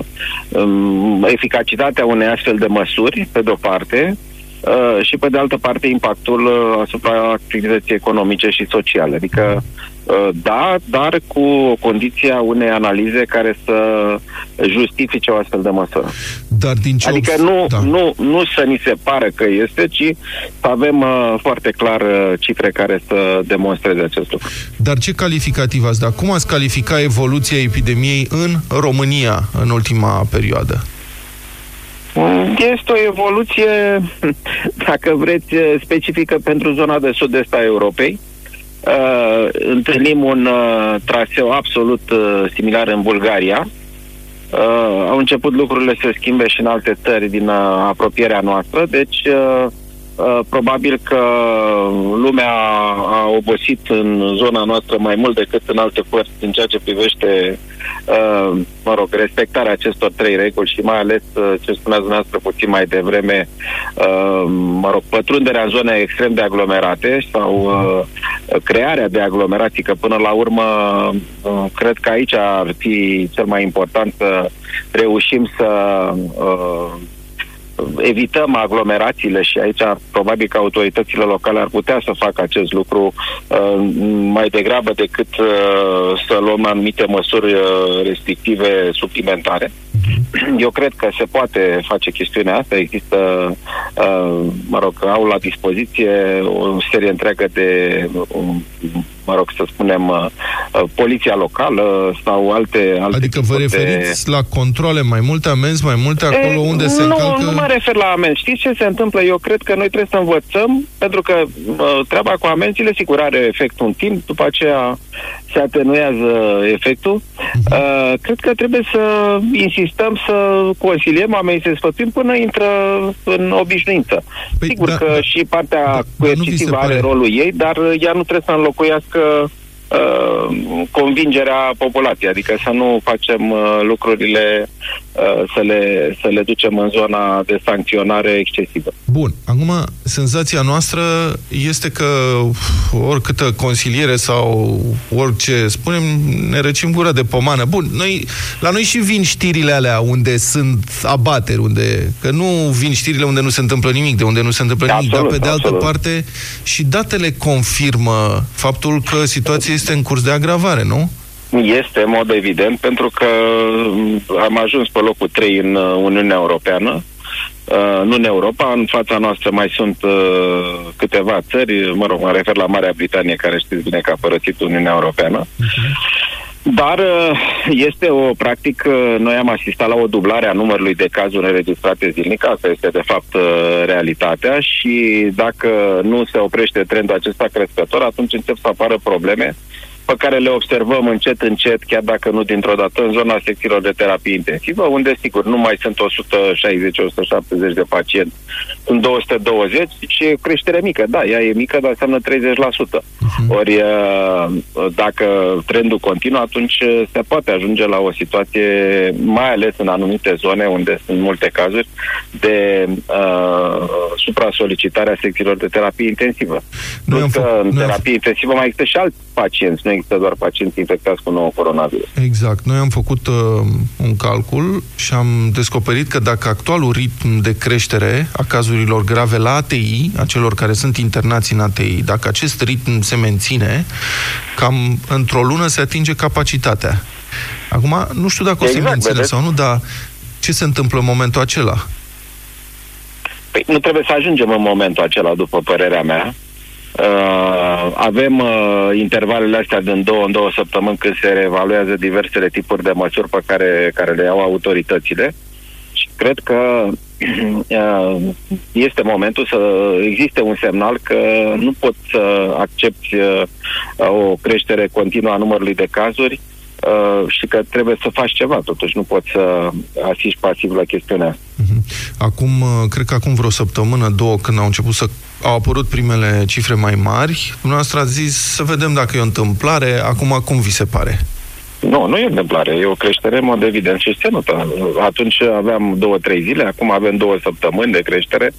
um, eficacitatea unei astfel de măsuri, pe de-o parte, uh, și pe de altă parte impactul uh, asupra activității economice și sociale. Adică, uh, da, dar cu condiția unei analize care să justifice o astfel de măsură. Dar din ce Adică obs- nu, da. nu, nu să ni se pară că este, ci să avem uh, foarte clar uh, cifre care să demonstreze acest lucru. Dar ce calificativ ați da? Cum ați califica evoluția epidemiei în România în ultima perioadă? Mm, Este o evoluție, dacă vreți, uh, specifică pentru zona de sud-est a Europei. Uh, întâlnim un uh, traseu absolut uh, similar în Bulgaria. Uh, au început lucrurile să se schimbe și în alte țări din uh, apropierea noastră, deci uh, uh, probabil că lumea a obosit în zona noastră mai mult decât în alte părți în ceea ce privește, uh, mă rog, respectarea acestor trei reguli și mai ales uh, ce spuneați dumneavoastră puțin mai devreme, uh, mă rog, pătrunderea în zone extrem de aglomerate sau uh, crearea de aglomerații, că până la urmă uh, cred că aici ar fi cel mai important să reușim să uh, evităm aglomerațiile și aici probabil că autoritățile locale ar putea să facă acest lucru uh, mai degrabă decât uh, să luăm anumite măsuri uh, restrictive suplimentare. Eu cred că se poate face chestiunea asta. Există, uh, mă rog, au la dispoziție o serie întreagă de um, mă rog, să spunem, uh, uh, poliția locală sau alte... alte adică vă referiți de... la controle, mai multe amenzi, mai multe acolo e, unde nu, se încalcă... Nu mă refer la amenzi. Știți ce se întâmplă? Eu cred că noi trebuie să învățăm, pentru că uh, treaba cu amenzile, sigur, are efect un timp, după aceea se atenuează efectul. Uh-huh. Uh, cred că trebuie să insistăm să consiliem oamenii, să sfătuim până intră în obișnuință. Păi, sigur da, că da, și partea da, coercitivă are rolul ei, dar ea nu trebuie să înlocuiască că Uh, convingerea populației, adică să nu facem uh, lucrurile uh, să, le, să le ducem în zona de sancționare excesivă. Bun, acum senzația noastră este că oricâtă consiliere sau orice spunem, ne răcim gura de pomană. Bun, noi, la noi și vin știrile alea unde sunt abateri, unde, că nu vin știrile unde nu se întâmplă nimic, de unde nu se întâmplă absolut, nimic, dar pe de altă absolut. parte și datele confirmă faptul că situația este în curs de agravare, nu? Este, în mod evident, pentru că am ajuns pe locul 3 în uh, Uniunea Europeană, Uh, nu în Europa, în fața noastră mai sunt uh, câteva țări, mă rog, mă refer la Marea Britanie, care știți bine că a părăsit Uniunea Europeană. Uh-huh. Dar uh, este o practică, noi am asistat la o dublare a numărului de cazuri înregistrate zilnic, asta este de fapt uh, realitatea și dacă nu se oprește trendul acesta crescător, atunci încep să apară probleme pe care le observăm încet, încet, chiar dacă nu dintr-o dată, în zona secțiilor de terapie intensivă, unde, sigur, nu mai sunt 160-170 de pacienți, sunt 220 și e creștere mică. Da, ea e mică, dar înseamnă 30%. Uh-huh. Mhm. Ori, uh, dacă trendul continuă, atunci uh, se poate ajunge la o situație, mai ales în anumite zone unde sunt multe cazuri, de uh, supra-solicitarea secțiilor de terapie intensivă. Plus că în terapie intensivă mai există și alți pacienți, nu există doar pacienți infectați cu nou coronavirus. Exact. Noi am făcut uh, un calcul și am descoperit că dacă actualul ritm de creștere a cazurilor grave la ATI, a celor care sunt internați în ATI, dacă acest ritm se menține, cam într-o lună se atinge capacitatea. Acum, nu știu dacă exact, o se exact, menține vedeți? sau nu, dar ce se întâmplă în momentul acela? Păi nu trebuie să ajungem în momentul acela, după părerea mea. Uh, avem uh, intervalele astea din două în două săptămâni când se reevaluează diversele tipuri de măsuri pe care, care le iau autoritățile. Și cred că uh, este momentul să existe un semnal că nu poți să accepti uh, o creștere continuă a numărului de cazuri uh, și că trebuie să faci ceva, totuși. Nu poți să asiști pasiv la chestiunea mhm. Acum, uh, cred că acum vreo săptămână, două, când au început să au apărut primele cifre mai mari, dumneavoastră ați zis să vedem dacă e o întâmplare, acum cum vi se pare? Nu, nu e o întâmplare, e o creștere în mod evident și țenută. Atunci aveam două, trei zile, acum avem două săptămâni de creștere,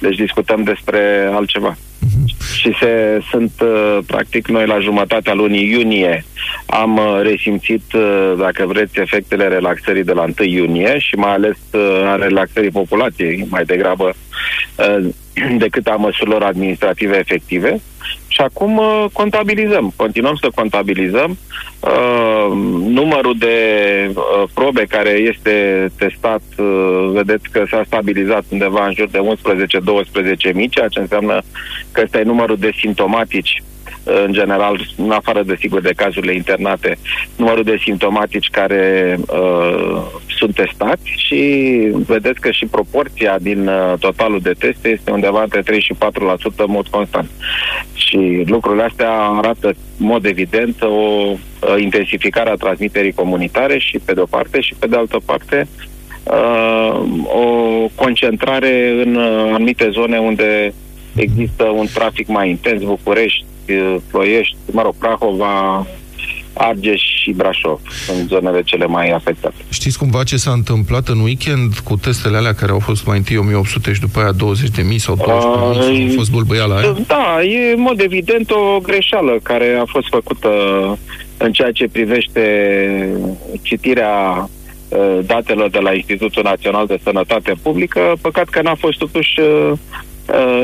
deci discutăm despre altceva. Uh-huh. Și se, sunt, uh, practic, noi la jumătatea lunii iunie am uh, resimțit, uh, dacă vreți, efectele relaxării de la 1 iunie și mai ales a relaxării populației, mai degrabă decât a măsurilor administrative efective. Și acum uh, contabilizăm, continuăm să contabilizăm. Uh, numărul de uh, probe care este testat, uh, vedeți că s-a stabilizat undeva în jur de 11-12 mii, ceea ce înseamnă că ăsta e numărul de simptomatici în general, în afară de sigur de cazurile internate, numărul de simptomatici care uh, sunt testați și vedeți că și proporția din uh, totalul de teste este undeva între 3 și 4% în mod constant. Și lucrurile astea arată în mod evident o uh, intensificare a transmiterii comunitare și pe de o parte și pe de altă parte uh, o concentrare în uh, anumite zone unde există un trafic mai intens, București, uh, Ploiești, mă rog, Prahova, Argeș și Brașov sunt zonele cele mai afectate. Știți cumva ce s-a întâmplat în weekend cu testele alea care au fost mai întâi 1800 și după aia 20.000 sau 12.000? Uh, a fost bâlbâiala aia? Da, e în mod evident o greșeală care a fost făcută în ceea ce privește citirea uh, datelor de la Institutul Național de Sănătate Publică, păcat că n-a fost totuși uh, uh,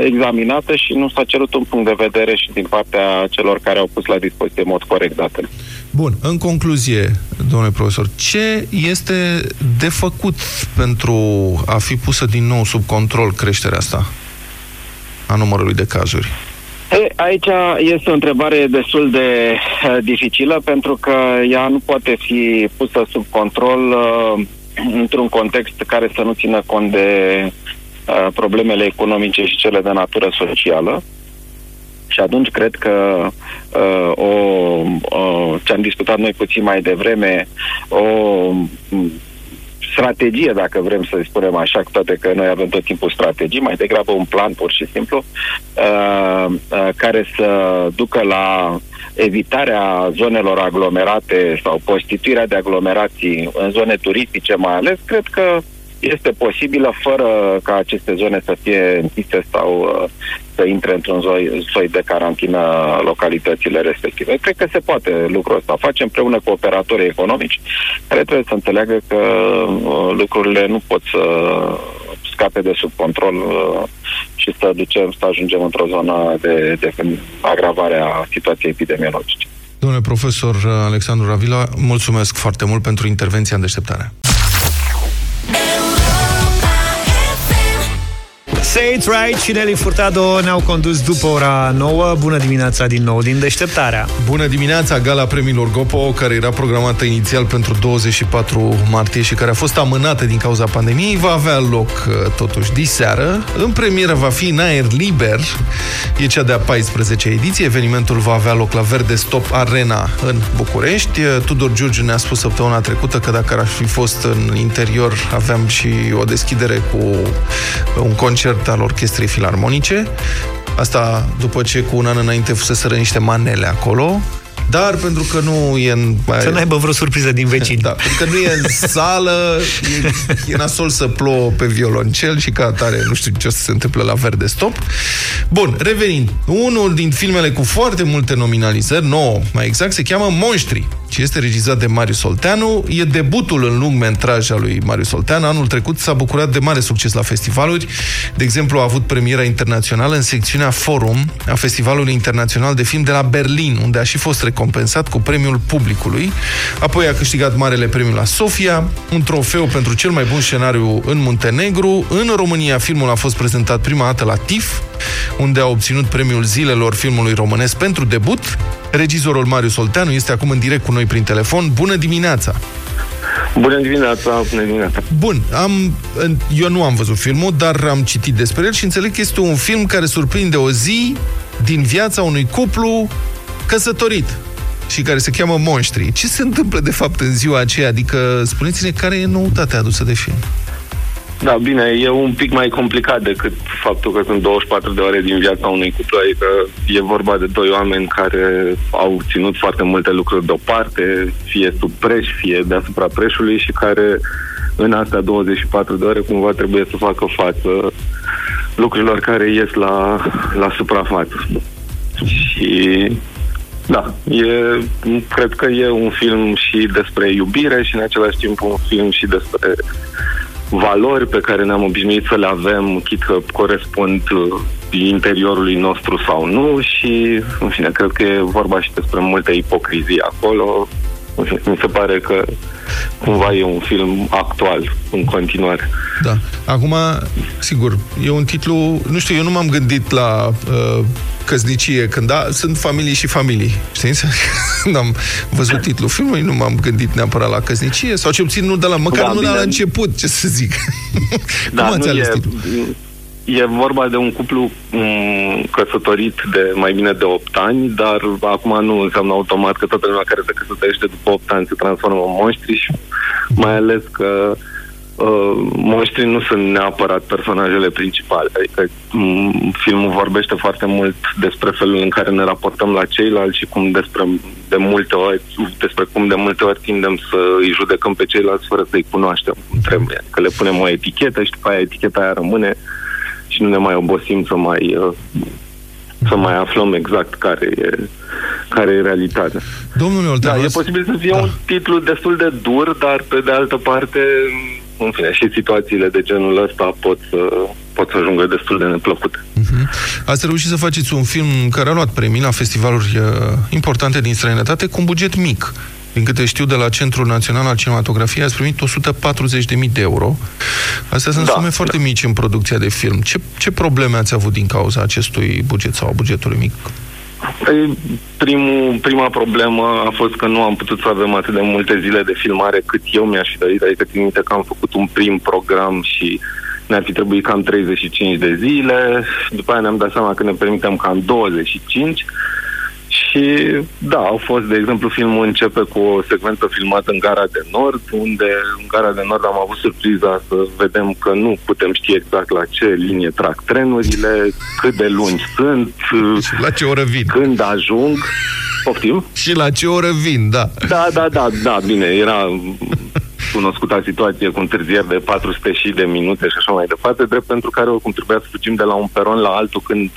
examinată și nu s-a cerut un punct de vedere și din partea celor care au pus la dispoziție în mod corect datele. Bun, în concluzie, domnule profesor, ce este de făcut pentru a fi pusă din nou sub control creșterea asta a numărului de cazuri? E, aici este o întrebare destul de uh, dificilă pentru că ea nu poate fi pusă sub control uh, într-un context care să nu țină cont de uh, problemele economice și cele de natură socială. Și atunci cred că uh, o, o, ce am discutat noi puțin mai devreme, o strategie, dacă vrem să spunem așa, cu toate că noi avem tot timpul strategii, mai degrabă un plan pur și simplu, uh, uh, care să ducă la evitarea zonelor aglomerate sau constituirea de aglomerații în zone turistice mai ales, cred că este posibilă fără ca aceste zone să fie închise sau uh, să intre într-un soi, soi de carantină localitățile respective. Cred că se poate lucrul ăsta. Facem împreună cu operatorii economici care trebuie să înțeleagă că uh, lucrurile nu pot să scape de sub control uh, și să ducem, să ajungem într-o zonă de, de agravare a situației epidemiologice. Domnule profesor Alexandru Ravila, mulțumesc foarte mult pentru intervenția în deșteptare. Say It Right și Nelly Furtado ne-au condus după ora 9. Bună dimineața din nou din deșteptarea. Bună dimineața, gala premiilor Gopo, care era programată inițial pentru 24 martie și care a fost amânată din cauza pandemiei, va avea loc uh, totuși diseară. În premieră va fi în aer liber. E cea de-a 14 ediție. Evenimentul va avea loc la Verde Stop Arena în București. Uh, Tudor Giurgiu ne-a spus săptămâna trecută că dacă ar fi fost în interior, aveam și o deschidere cu un concert concert al Orchestrei Filarmonice. Asta după ce cu un an înainte fuseseră niște manele acolo. Dar pentru că nu e în... Să n-aibă vreo surpriză din vecini. Da, pentru că nu e în sală, e, e nasol să plouă pe violoncel și ca atare nu știu ce o să se întâmple la Verde Stop. Bun, revenind. Unul din filmele cu foarte multe nominalizări, nouă mai exact, se cheamă Monștri și este regizat de Marius Solteanu. E debutul în lung metraj al lui Marius Solteanu. Anul trecut s-a bucurat de mare succes la festivaluri. De exemplu, a avut premiera internațională în secțiunea Forum a Festivalului Internațional de Film de la Berlin, unde a și fost recompensat cu premiul publicului. Apoi a câștigat marele premiu la Sofia, un trofeu pentru cel mai bun scenariu în Muntenegru. În România, filmul a fost prezentat prima dată la TIFF, unde a obținut premiul zilelor filmului românesc pentru debut. Regizorul Marius Olteanu este acum în direct cu noi prin telefon. Bună dimineața! Bună dimineața, bună dimineața. Bun, am, eu nu am văzut filmul, dar am citit despre el și înțeleg că este un film care surprinde o zi din viața unui cuplu căsătorit și care se cheamă Monștri. Ce se întâmplă de fapt în ziua aceea? Adică spuneți-ne care e noutatea adusă de film. Da, bine, e un pic mai complicat decât faptul că sunt 24 de ore din viața unui cuplu, adică e vorba de doi oameni care au ținut foarte multe lucruri deoparte, fie sub preș, fie deasupra preșului și care în astea 24 de ore cumva trebuie să facă față lucrurilor care ies la, la suprafață. Și da, e, cred că e un film și despre iubire și în același timp un film și despre valori pe care ne-am obișnuit să le avem, chit că corespund uh, interiorului nostru sau nu și, în fine, cred că e vorba și despre multe ipocrizii acolo. Mi se pare că cumva e un film actual în continuare. Da. Acum, sigur, e un titlu, nu știu, eu nu m-am gândit la uh, căsnicie, când da, sunt familii și familii, știți? Când am văzut titlul filmului, nu m-am gândit neapărat la căsnicie, sau ce puțin nu de la, măcar da, nu de la început, ce să zic. Da, Cum ați ales titlul? E vorba de un cuplu um, căsătorit de mai bine de 8 ani, dar acum nu înseamnă automat că toată lumea care se căsătorește după 8 ani se transformă în monștri și mai ales că uh, monștrii nu sunt neapărat personajele principale. Adică m- filmul vorbește foarte mult despre felul în care ne raportăm la ceilalți și cum despre de multe ori, despre cum de multe ori tindem să îi judecăm pe ceilalți fără să-i cunoaștem cum trebuie. Că le punem o etichetă și după aia eticheta aia rămâne și nu ne mai obosim să mai uh, să mai aflăm exact care e, care e realitatea. Domnule Olteanu, Da, e posibil să fie Da. un titlu destul de dur, dar pe de altă parte, în fine, și situațiile de genul ăsta pot să, pot să ajungă destul de neplăcute. Ați reușit să faceți un film care a luat premii la festivaluri uh, importante din străinătate cu un buget mic. Din câte știu, de la Centrul Național al Cinematografiei ați primit 140.000 de euro. Astea sunt Da, sume foarte mici în producția de film. Ce, ce probleme ați avut din cauza acestui buget sau a bugetului mic? Păi, primul, prima problemă a fost că nu am putut să avem atât de multe zile de filmare cât eu mi-aș fi dorit. Adică țin minte că am făcut un prim program și ne-ar fi trebuit cam 35 de zile. După aia ne-am dat seama că ne permitem cam 25. Și da, au fost, de exemplu, filmul începe cu o secvență filmată în Gara de Nord, unde în Gara de Nord am avut surpriza să vedem că nu putem ști exact la ce linie trag trenurile, cât de lungi sunt, Și la ce oră vin? când ajung. Poftim? Și la ce oră vin, da. Da, da, da, da, bine, era cunoscuta situație cu întârzieri de 400 și de minute și așa mai departe, drept pentru care oricum trebuia să fugim de la un peron la altul când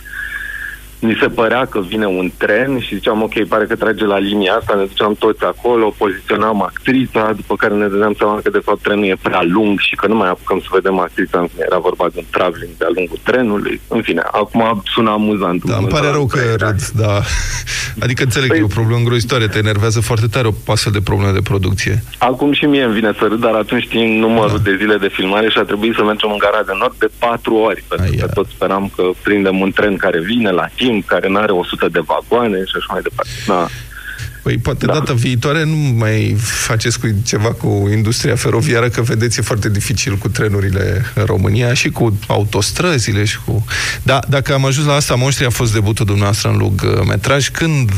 ni se părea că vine un tren și ziceam, ok, pare că trage la linia asta, ne duceam toți acolo, poziționam actrița, după care ne dădeam seama că de fapt trenul e prea lung și că nu mai apucăm să vedem actrița, în fine, era vorba de un traveling de-a lungul trenului, în fine, acum sună amuzant. Da, îmi pare rău că râd, da. Adică înțeleg că Păi- e o problemă îngrozitoare, te enervează foarte tare o astfel de problemă de producție. Acum și mie îmi vine să râd, dar atunci știm numărul Da. de zile de filmare și a trebuit să mergem în gara de nord de patru ori, pentru Aia. că tot speram că prindem un tren care vine la timp, care nu are 100 de vagoane și așa mai departe. Da. Păi poate Da. data viitoare nu mai faceți cu ceva cu industria feroviară, că vedeți, e foarte dificil cu trenurile în România și cu autostrăzile și cu... Da, dacă am ajuns la asta, Monștri a fost debutul dumneavoastră în lung uh, metraj. Când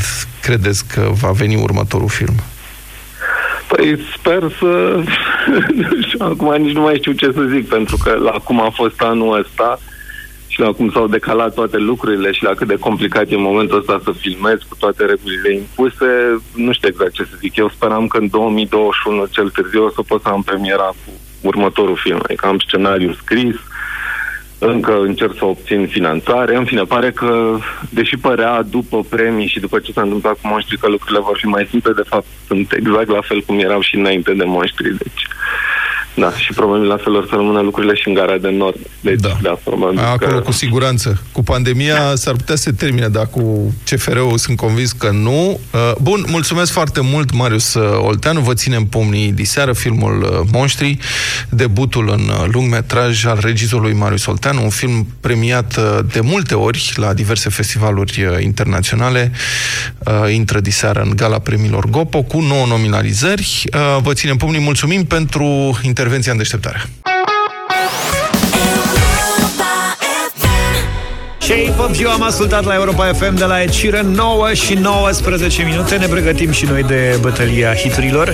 credeți că va veni următorul film? Păi sper să... nu știu, acum nici nu mai știu ce să zic, pentru că la cum a fost anul ăsta și la cum s-au decalat toate lucrurile și la cât de complicat e în momentul ăsta să filmez cu toate regulile impuse, nu știu exact ce să zic. Eu speram că în 2021 cel târziu o să pot să am premiera cu următorul film. Adică am scenariul scris, încă încerc să obțin finanțare. În fine, pare că, deși părea după premii și după ce s-a întâmplat cu monștri că lucrurile vor fi mai simple, de fapt sunt exact la fel cum erau și înainte de monștri. Deci, da, și probabil la fel or să rămână lucrurile și în gara de nord. Deci, Da. da, da probabil Acolo că... cu siguranță. Cu pandemia s-ar putea să se termine, dar cu CFR-ul sunt convins că nu. Uh, Bun, mulțumesc foarte mult, Marius uh, Olteanu. Vă ținem pumnii diseară, filmul uh, Monștri, debutul în uh, lung metraj al regizorului Marius Olteanu, un film premiat uh, de multe ori la diverse festivaluri uh, internaționale. Uh, Intră diseară în gala premiilor Gopo cu 9 nominalizări. Uh, Vă ținem pumnii, mulțumim pentru intervenția în deșteptare. Shape of You am ascultat la Europa FM de la Ed Sheeran 9 și 19 minute. Ne pregătim și noi de bătălia hiturilor.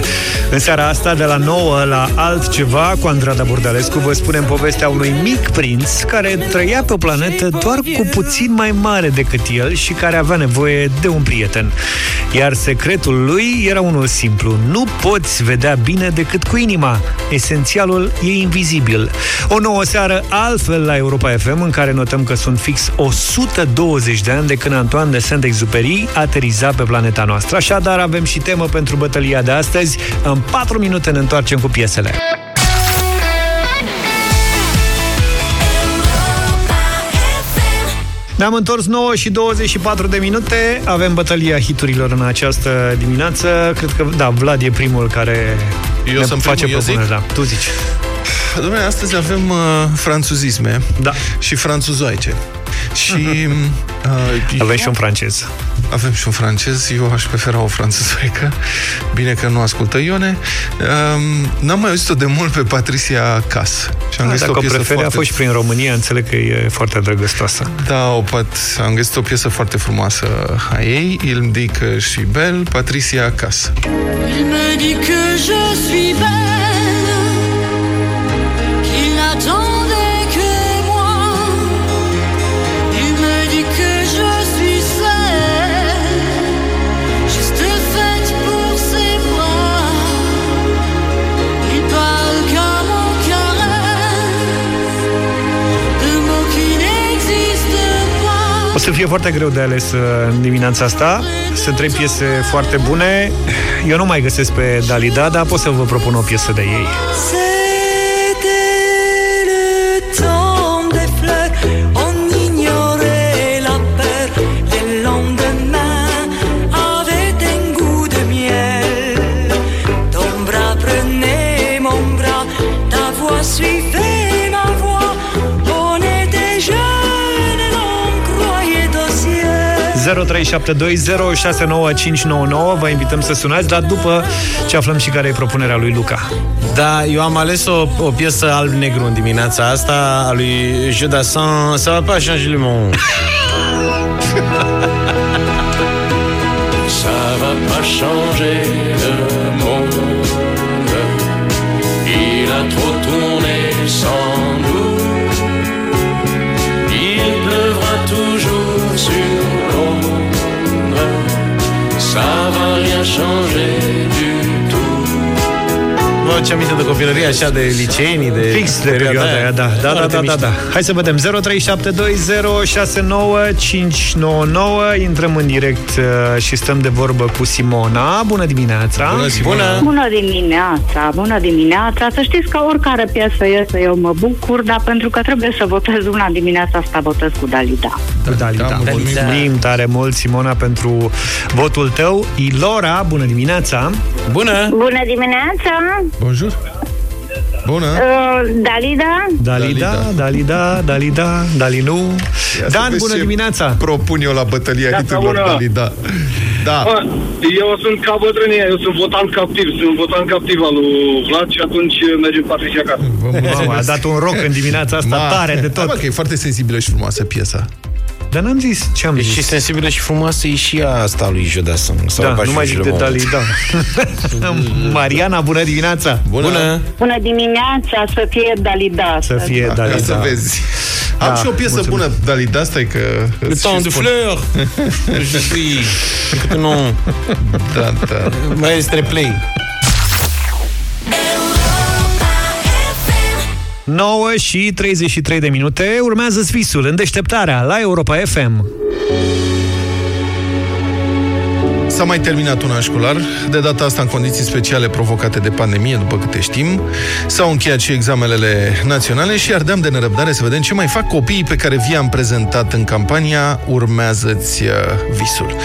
În seara asta de la 9 la altceva Cu Andrada Burdalescu vă spunem povestea unui mic prinț Care trăia pe o planetă doar cu puțin mai mare decât el Și care avea nevoie de un prieten. Iar secretul lui era unul simplu. Nu poți vedea bine decât cu inima. Esențialul e invizibil. O nouă seară altfel la Europa FM În care notăm că sunt fix 120 de ani de când Antoine de Saint-Exupéry ateriza pe planeta noastră. Așadar, avem și temă pentru bătălia de astăzi. În 4 minute ne întoarcem cu piesele. Ne-am întors 9 și 24 de minute. Avem bătălia hiturilor în această dimineață. Cred că, da, Vlad e primul care Eu ne sunt face primul, eu propuneri. zic? Da, tu zici. Dom'le, astăzi avem uh, franțuzisme Da. și franțuzoaice. Și uh, Avem eu- și un francez. avem și un francez, eu aș prefera o franțuzoică. Bine că nu ascultă Ione. Um, n-am mai auzit-o de mult pe Patricia Cas. Și am Ah, găsit Dacă o o piesă preferi, a foarte... fost și prin România, înțeleg că e foarte drăgăstoasă. Da, o pat... am găsit o piesă foarte frumoasă a ei, Il me dit que je suis belle, Patricia Cas. Il me dit que je suis belle. Să fie foarte greu de ales uh, în dimineața asta. Sunt trei piese foarte bune. Eu nu mai găsesc pe Dalida, dar pot să vă propun o piesă de ei. 0372069599 Vă invităm să sunați, dar după ce aflăm și care e propunerea lui Luca. Da, eu am ales o, o piesă alb-negru în dimineața asta a lui Jodassin. Ça va pas changer le monde. Ça va pas changer le monde. Il a trop aduce aminte de copilărie așa de liceenii, de Fix de perioada perioada aia, da. Da, da, Foarte da, da, mișto. da. Hai să vedem. 0372069599 Intrăm în direct uh, și stăm de vorbă cu Simona. Bună dimineața! Bună, Simona! Bună dimineața, bună dimineața. Să știți că oricare piesă este, eu mă bucur, dar pentru că trebuie să votez una dimineața asta, votez cu Dalida. Cu Dalida. Da, mulțumim. Mulțumim tare mult, Simona, pentru votul tău. Ilora, bună dimineața! Bună! Bună dimineața! Bonjour. Bună. Uh, Dalida? Dalida, Dalida, Dalida, Dalinu. Ia să Dan, vezi bună ce dimineața! Propun eu la bătălia Neața, hiturilor bună. Dalida. Da. Bă, eu sunt ca bătrânie, eu sunt votant captiv, sunt votant captiv al lui Vlad și atunci mergem parte și acasă. Vă Mamă, a dat un rock în dimineața asta Ma, tare de Da, tot. bă, că e foarte sensibilă și frumoasă piesa. Dar n-am zis ce am E și zis. sensibilă și frumoasă e și asta lui Jodassin. Ça va Da, pas nu mai changer zic le de monde. Dalida. Mariana, bună dimineața! Bună. Bună! Bună dimineața, să fie Dalida. Să fie Ca Dalida. să vezi. Am Da, și o piesă mulțumim. bună, Dalida, asta e că... Le îți temps și de spun. fleurs Je suis... Non, Da, da. maestre play 9 și 33 de minute. Urmează visul în deșteptarea la Europa FM. S-a mai terminat un an școlar, de data asta în condiții speciale provocate de pandemie, după câte știm. S-au încheiat și examenele naționale și ardeam de nerăbdare să vedem ce mai fac copiii pe care vi-am prezentat în campania Urmează-ți uh, visul.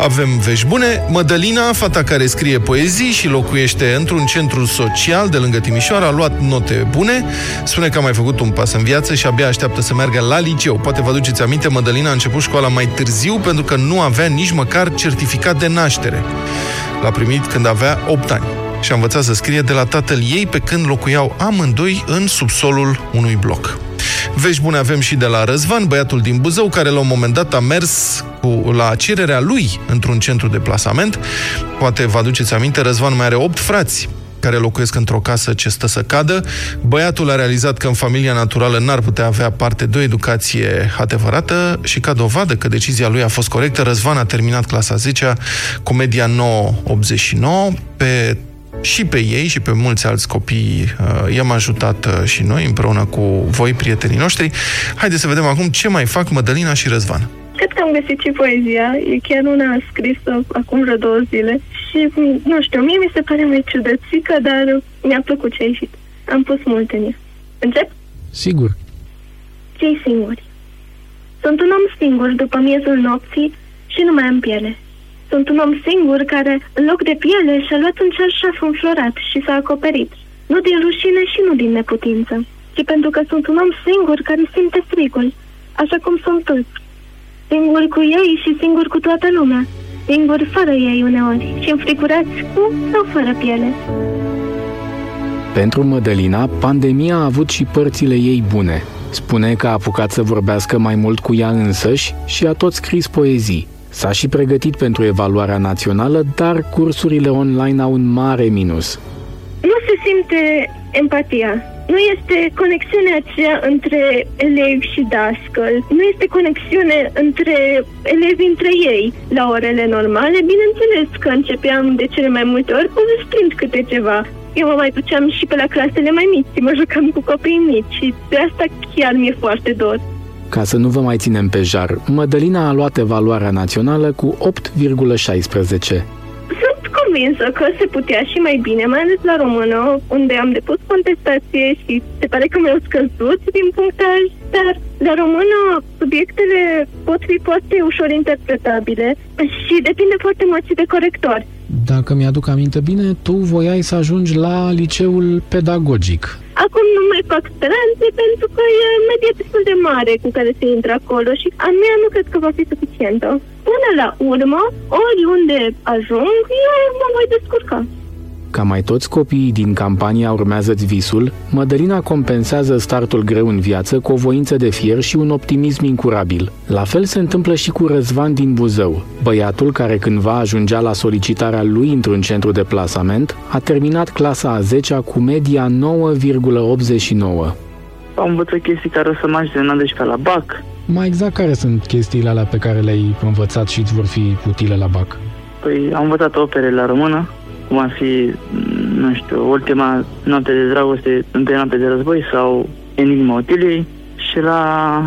Avem vești bune. Mădălina, fata care scrie poezii și locuiește într-un centru social de lângă Timișoara, a luat note bune, spune că a mai făcut un pas în viață și abia așteaptă să meargă la liceu. Poate vă aduceți aminte, Mădălina a început școala mai târziu pentru că nu avea nici măcar certificat de naștere. L-a primit când avea 8 ani și a învățat să scrie de la tatăl ei pe când locuiau amândoi în subsolul unui bloc. Vești bune avem și de la Răzvan, băiatul din Buzău, care la un moment dat a mers cu, la cererea lui într-un centru de plasament. Poate vă aduceți aminte, Răzvan mai are 8 frați care locuiesc într-o casă ce stă să cadă. Băiatul a realizat că în familia naturală n-ar putea avea parte de o educație adevărată și ca dovadă că decizia lui a fost corectă, Răzvan a terminat clasa 10 cu media 9,89 pe și pe ei și pe mulți alți copii uh, i-am ajutat uh, și noi împreună cu voi, prietenii noștri. Haideți să vedem acum ce mai fac Mădălina și Răzvan. Cred că am găsit și poezia. E chiar una scrisă acum vreo două zile. Și, nu știu, mie mi se pare mai ciudățică, dar mi-a plăcut ce a ieșit. Am pus mult în ea. Încep? Sigur. Cei singuri. Sunt un om singur după miezul nopții și nu mai am piele. Sunt un om singur care, în loc de piele, și-a luat un cerșaf înflorat și s-a acoperit. Nu din rușine și nu din neputință, ci pentru că sunt un om singur care simte frigul, așa cum sunt toți. Singur cu ei și singur cu toată lumea. Singur fără ei uneori și înfrigurați cu sau fără piele. Pentru Mădălina, pandemia a avut și părțile ei bune. Spune că a apucat să vorbească mai mult cu ea însăși și a tot scris poezii. S-a și pregătit pentru evaluarea națională, dar cursurile online au un mare minus. Nu se simte empatia. Nu este conexiunea aceea între elevi și dascăl. Nu este conexiune între elevi între ei. La orele normale, bineînțeles că începeam de cele mai multe ori povestind câte ceva. Eu mă mai duceam și pe la clasele mai mici, mă jucam cu copii mici și de asta chiar mi-e foarte dor. Ca să nu vă mai ținem pe jar, Mădălina a luat evaluarea națională cu 8,16. Sunt convinsă că se putea și mai bine, mai ales la română, unde am depus contestație și se pare că mi-au scăzut din punctaj, dar la română subiectele pot fi foarte ușor interpretabile și depinde foarte mult și de corectori. Dacă mi-aduc aminte bine, tu voiai să ajungi la liceul pedagogic. Acum nu mai fac speranțe pentru că e medie destul de mare cu care se intră acolo și a mea nu cred că va fi suficientă. Până la urmă, oriunde ajung, eu mă voi descurca. Ca mai toți copiii din campania Urmează-ți visul, Mădălina compensează startul greu în viață cu o voință de fier și un optimism incurabil. La fel se întâmplă și cu Răzvan din Buzău, băiatul care cândva ajungea la solicitarea lui într-un centru de plasament, a terminat clasa a 10-a cu media 9,89. Am învățat chestii care o să mă ajute în 12 la BAC. Mai exact care sunt chestiile alea pe care le-ai învățat și îți vor fi utile la BAC? Păi am învățat opere la română, cum ar fi, nu știu, ultima noapte de dragoste, întâia noapte de război sau Enigma Otiliei și la,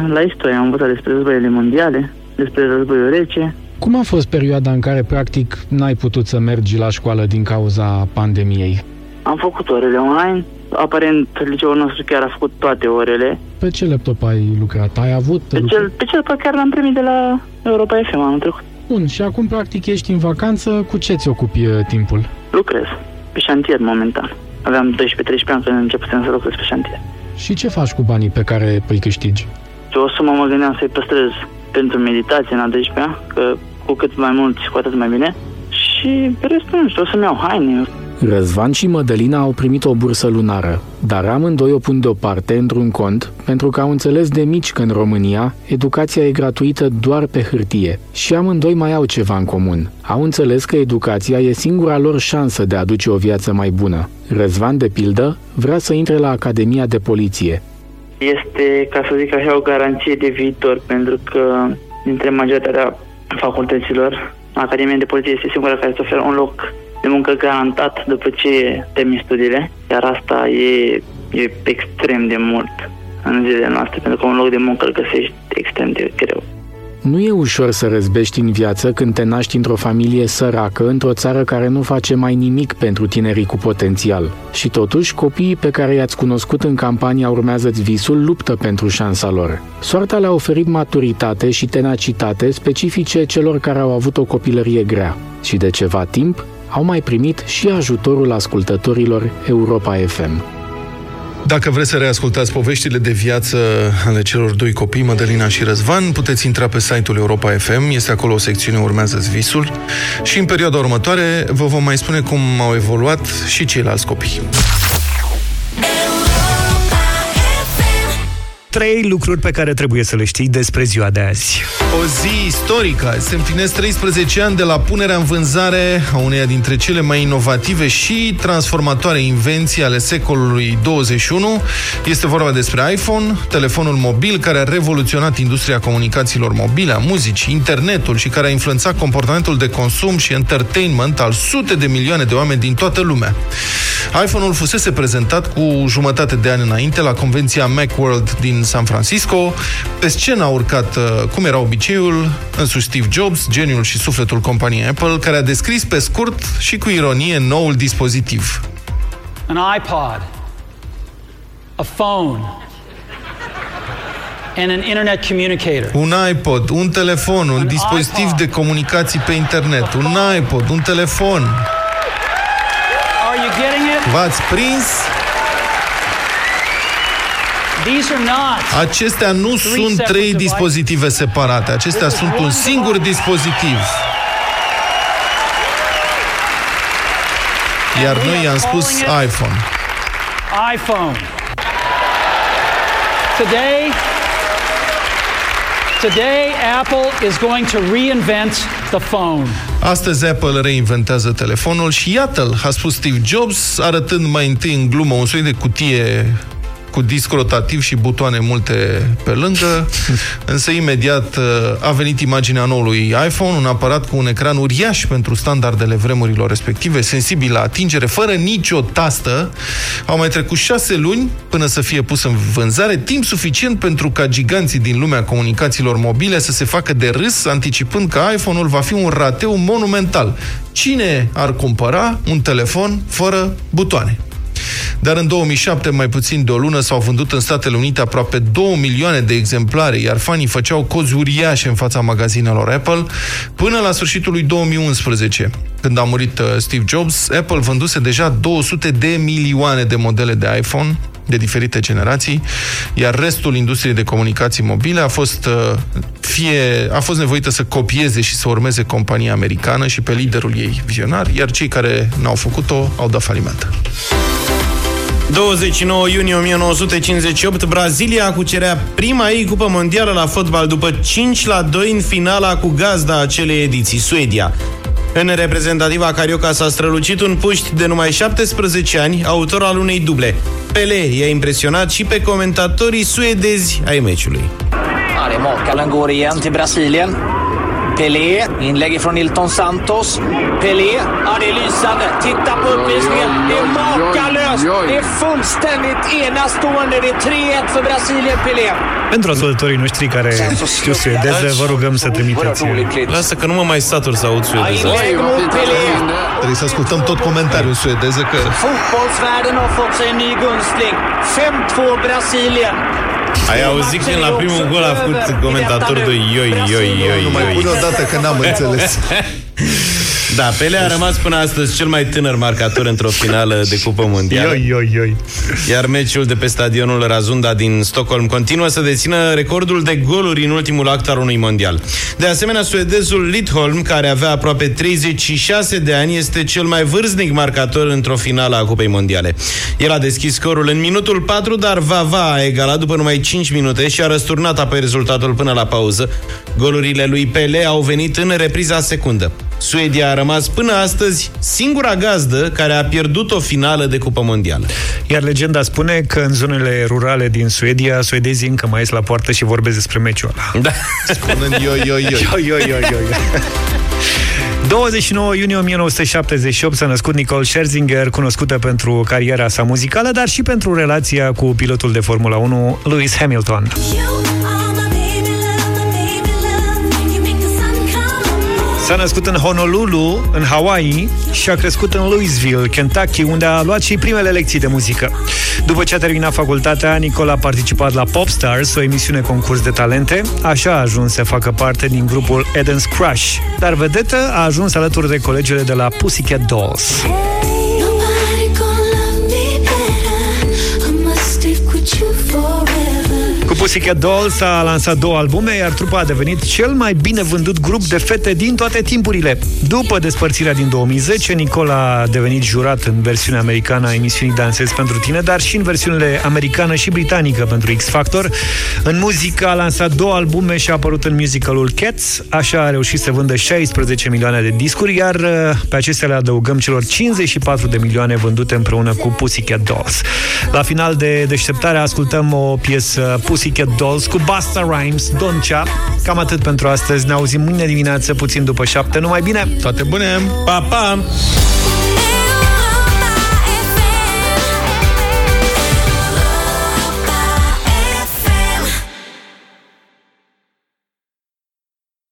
la istorie am învățat despre războiile mondiale, despre războiul rece. Cum a fost perioada în care, practic, n-ai putut să mergi la școală din cauza pandemiei? Am făcut orele online, aparent liceul nostru chiar a făcut toate orele. Pe ce laptop ai lucrat? Ai avut... Pe cel, pe cel pe care l-am primit de la Europa FM anul trecut. Bun, și acum, practic, ești în vacanță. Cu ce ți ocupi uh, timpul? Lucrez pe șantier momentan. Aveam 12-13 ani când începusem să lucrez pe șantier. Și ce faci cu banii pe care îi câștigi? O sumă mă gândeam să-i păstrez pentru meditație în a 12 că cu cât mai mulți, cu atât mai bine. Și pe restul, nu știu, o să-mi iau haine, Răzvan și Mădălina au primit o bursă lunară, dar amândoi o pun deoparte într-un cont pentru că au înțeles de mici că în România educația e gratuită doar pe hârtie și amândoi mai au ceva în comun. Au înțeles că educația e singura lor șansă de a aduce o viață mai bună. Răzvan, de pildă, vrea să intre la Academia de Poliție. Este, ca să zic așa, o garanție de viitor, pentru că dintre majoritatea facultăților, Academia de Poliție este singura care îți oferă un loc de muncă garantat după ce termin studiile, iar asta e, e extrem de mult în zilele noastre, pentru că un loc de muncă îl găsești extrem de greu. Nu e ușor să răzbești în viață când te naști într-o familie săracă, într-o țară care nu face mai nimic pentru tinerii cu potențial. Și totuși, copiii pe care i-ați cunoscut în campania Urmează-ți visul luptă pentru șansa lor. Soarta le-a oferit maturitate și tenacitate specifice celor care au avut o copilărie grea. Și de ceva timp, au mai primit și ajutorul ascultătorilor Europa FM. Dacă vreți să reascultați poveștile de viață ale celor doi copii, Mădălina și Răzvan, puteți intra pe site-ul Europa FM, este acolo o secțiune Urmează visul și în perioada următoare vă vom mai spune cum au evoluat și ceilalți copii. Trei lucruri pe care trebuie să le știi despre ziua de azi. O zi istorică. Se împlinesc 13 ani de la punerea în vânzare a uneia dintre cele mai inovative și transformatoare invenții ale secolului 21. Este vorba despre iPhone, telefonul mobil care a revoluționat industria comunicațiilor mobile, a muzicii, internetul și care a influențat comportamentul de consum și entertainment al sute de milioane de oameni din toată lumea. iPhone-ul fusese prezentat cu jumătate de ani înainte la convenția Macworld din San Francisco. Pe scenă a urcat, uh, cum era obiceiul, însuși Steve Jobs, geniul și sufletul companiei Apple, care a descris pe scurt și cu ironie noul dispozitiv. An iPod, a phone, and an internet communicator. Un iPod, un telefon, un dispozitiv de comunicații pe internet, un iPod, un telefon. Are you getting it? V-ați prins? These are not Acestea nu three sunt separate trei devices. dispozitive separate. Acestea This is sunt un one singur dispozitiv. Iar And we noi are i-am spus calling it- iPhone. iPhone. Today, today Apple is going to reinvent the phone. Astăzi Apple reinventează telefonul și iată-l, a spus Steve Jobs, arătând mai întâi în glumă un soi de cutie cu disc rotativ și butoane multe pe lângă, însă imediat uh, a venit imaginea noului iPhone, un aparat cu un ecran uriaș pentru standardele vremurilor respective, sensibil la atingere, fără nicio tastă. Au mai trecut șase luni până să fie pus în vânzare, timp suficient pentru ca giganții din lumea comunicațiilor mobile să se facă de râs, anticipând că iPhone-ul va fi un rateu monumental. Cine ar cumpăra un telefon fără butoane? Dar în 2007, mai puțin de o lună, s-au vândut în Statele Unite aproape 2 milioane de exemplare, iar fanii făceau cozi uriașe în fața magazinelor Apple, până la sfârșitul lui 2011. Când a murit uh, Steve Jobs, Apple vânduse deja 200 de milioane de modele de iPhone, de diferite generații, iar restul industriei de comunicații mobile a fost, uh, fie, a fost nevoită să copieze și să urmeze compania americană și pe liderul ei vizionar, iar cei care n-au făcut-o au dat faliment. 29 iunie 1958, Brazilia cucerea prima ei cupă mondială la fotbal după 5 la 2 în finala cu gazda acelei ediții, Suedia. În reprezentativa Carioca s-a strălucit un puști de numai 17 ani, autor al unei duble. Pele i-a impresionat și pe comentatorii suedezi ai meciului. Ja, det är Makallen går igen till Brasilien. Pelé, inlägg från Nilton Santos. Pelé, ja det är lysande. Titta på uppvisningen. Det är makalöst. Det är fullständigt enastående. Det är 3-1 för Brasilien, Pelé. Pentru ascultătorii noștri care știu suedeză, vă rugăm să trimiteți. Lasă că nu mă mai satur să aud suedeză. Pelé. Trebuie să ascultăm tot comentariul în suedeză că... Fotbollsvärlden har fått sig en ny gunstling. 5-2 Brasilien. Ai auzit când la primul gol a făcut comentatorul de ioi, ioi, ioi, Nu mai pun ioi. o dată că n-am înțeles. Da, Pele a rămas până astăzi cel mai tânăr marcator într-o finală de cupă mondială. Ioi, ioi, ioi. Iar meciul de pe stadionul Razunda din Stockholm continuă să dețină recordul de goluri în ultimul act al unui mondial. De asemenea, suedezul Lidholm, care avea aproape 36 de ani, este cel mai vârstnic marcator într-o finală a Cupei Mondiale. El a deschis scorul în minutul 4, dar Vava a egalat după numai 5 minute și a răsturnat apoi rezultatul până la pauză. Golurile lui Pele au venit în repriza secundă. Suedia a rămas până astăzi singura gazdă care a pierdut o finală de Cupă Mondială. Iar legenda spune că în zonele rurale din Suedia, suedezii încă mai ies la poartă și vorbesc despre meciul ăla. Da. Spunând ioi, ioi, ioi. Ioi, ioi, ioi, ioi. 29 iunie 1978 s-a născut Nicole Scherzinger, cunoscută pentru cariera sa muzicală, dar și pentru relația cu pilotul de Formula 1, Lewis Hamilton. S-a născut în Honolulu, în Hawaii, și a crescut în Louisville, Kentucky, unde a luat și primele lecții de muzică. După ce a terminat facultatea, Nicole a participat la Popstars, o emisiune concurs de talente. Așa a ajuns să facă parte din grupul Eden's Crush. Dar vedetă a ajuns alături de colegele de la Pussycat Dolls. Cu Pussycat Dolls a lansat două albume, iar trupa a devenit cel mai bine vândut grup de fete din toate timpurile. După despărțirea din 2010, Nicola a devenit jurat în versiunea americană a emisiunii Dansez pentru tine, dar și în versiunile americană și britanică pentru X Factor. În muzică a lansat două albume și a apărut în musicalul Cats, așa a reușit să vândă 16 milioane de discuri, iar uh, pe acestea le adăugăm celor 54 de milioane vândute împreună cu Pussycat Dolls. La final de deșteptare ascultăm o piesă Pussycat Dolls cu Busta Rhymes, Don't Cha. Cam atât pentru astăzi. Ne auzim mâine dimineață, puțin după șapte. Numai bine! Toate bune! Pa, pa!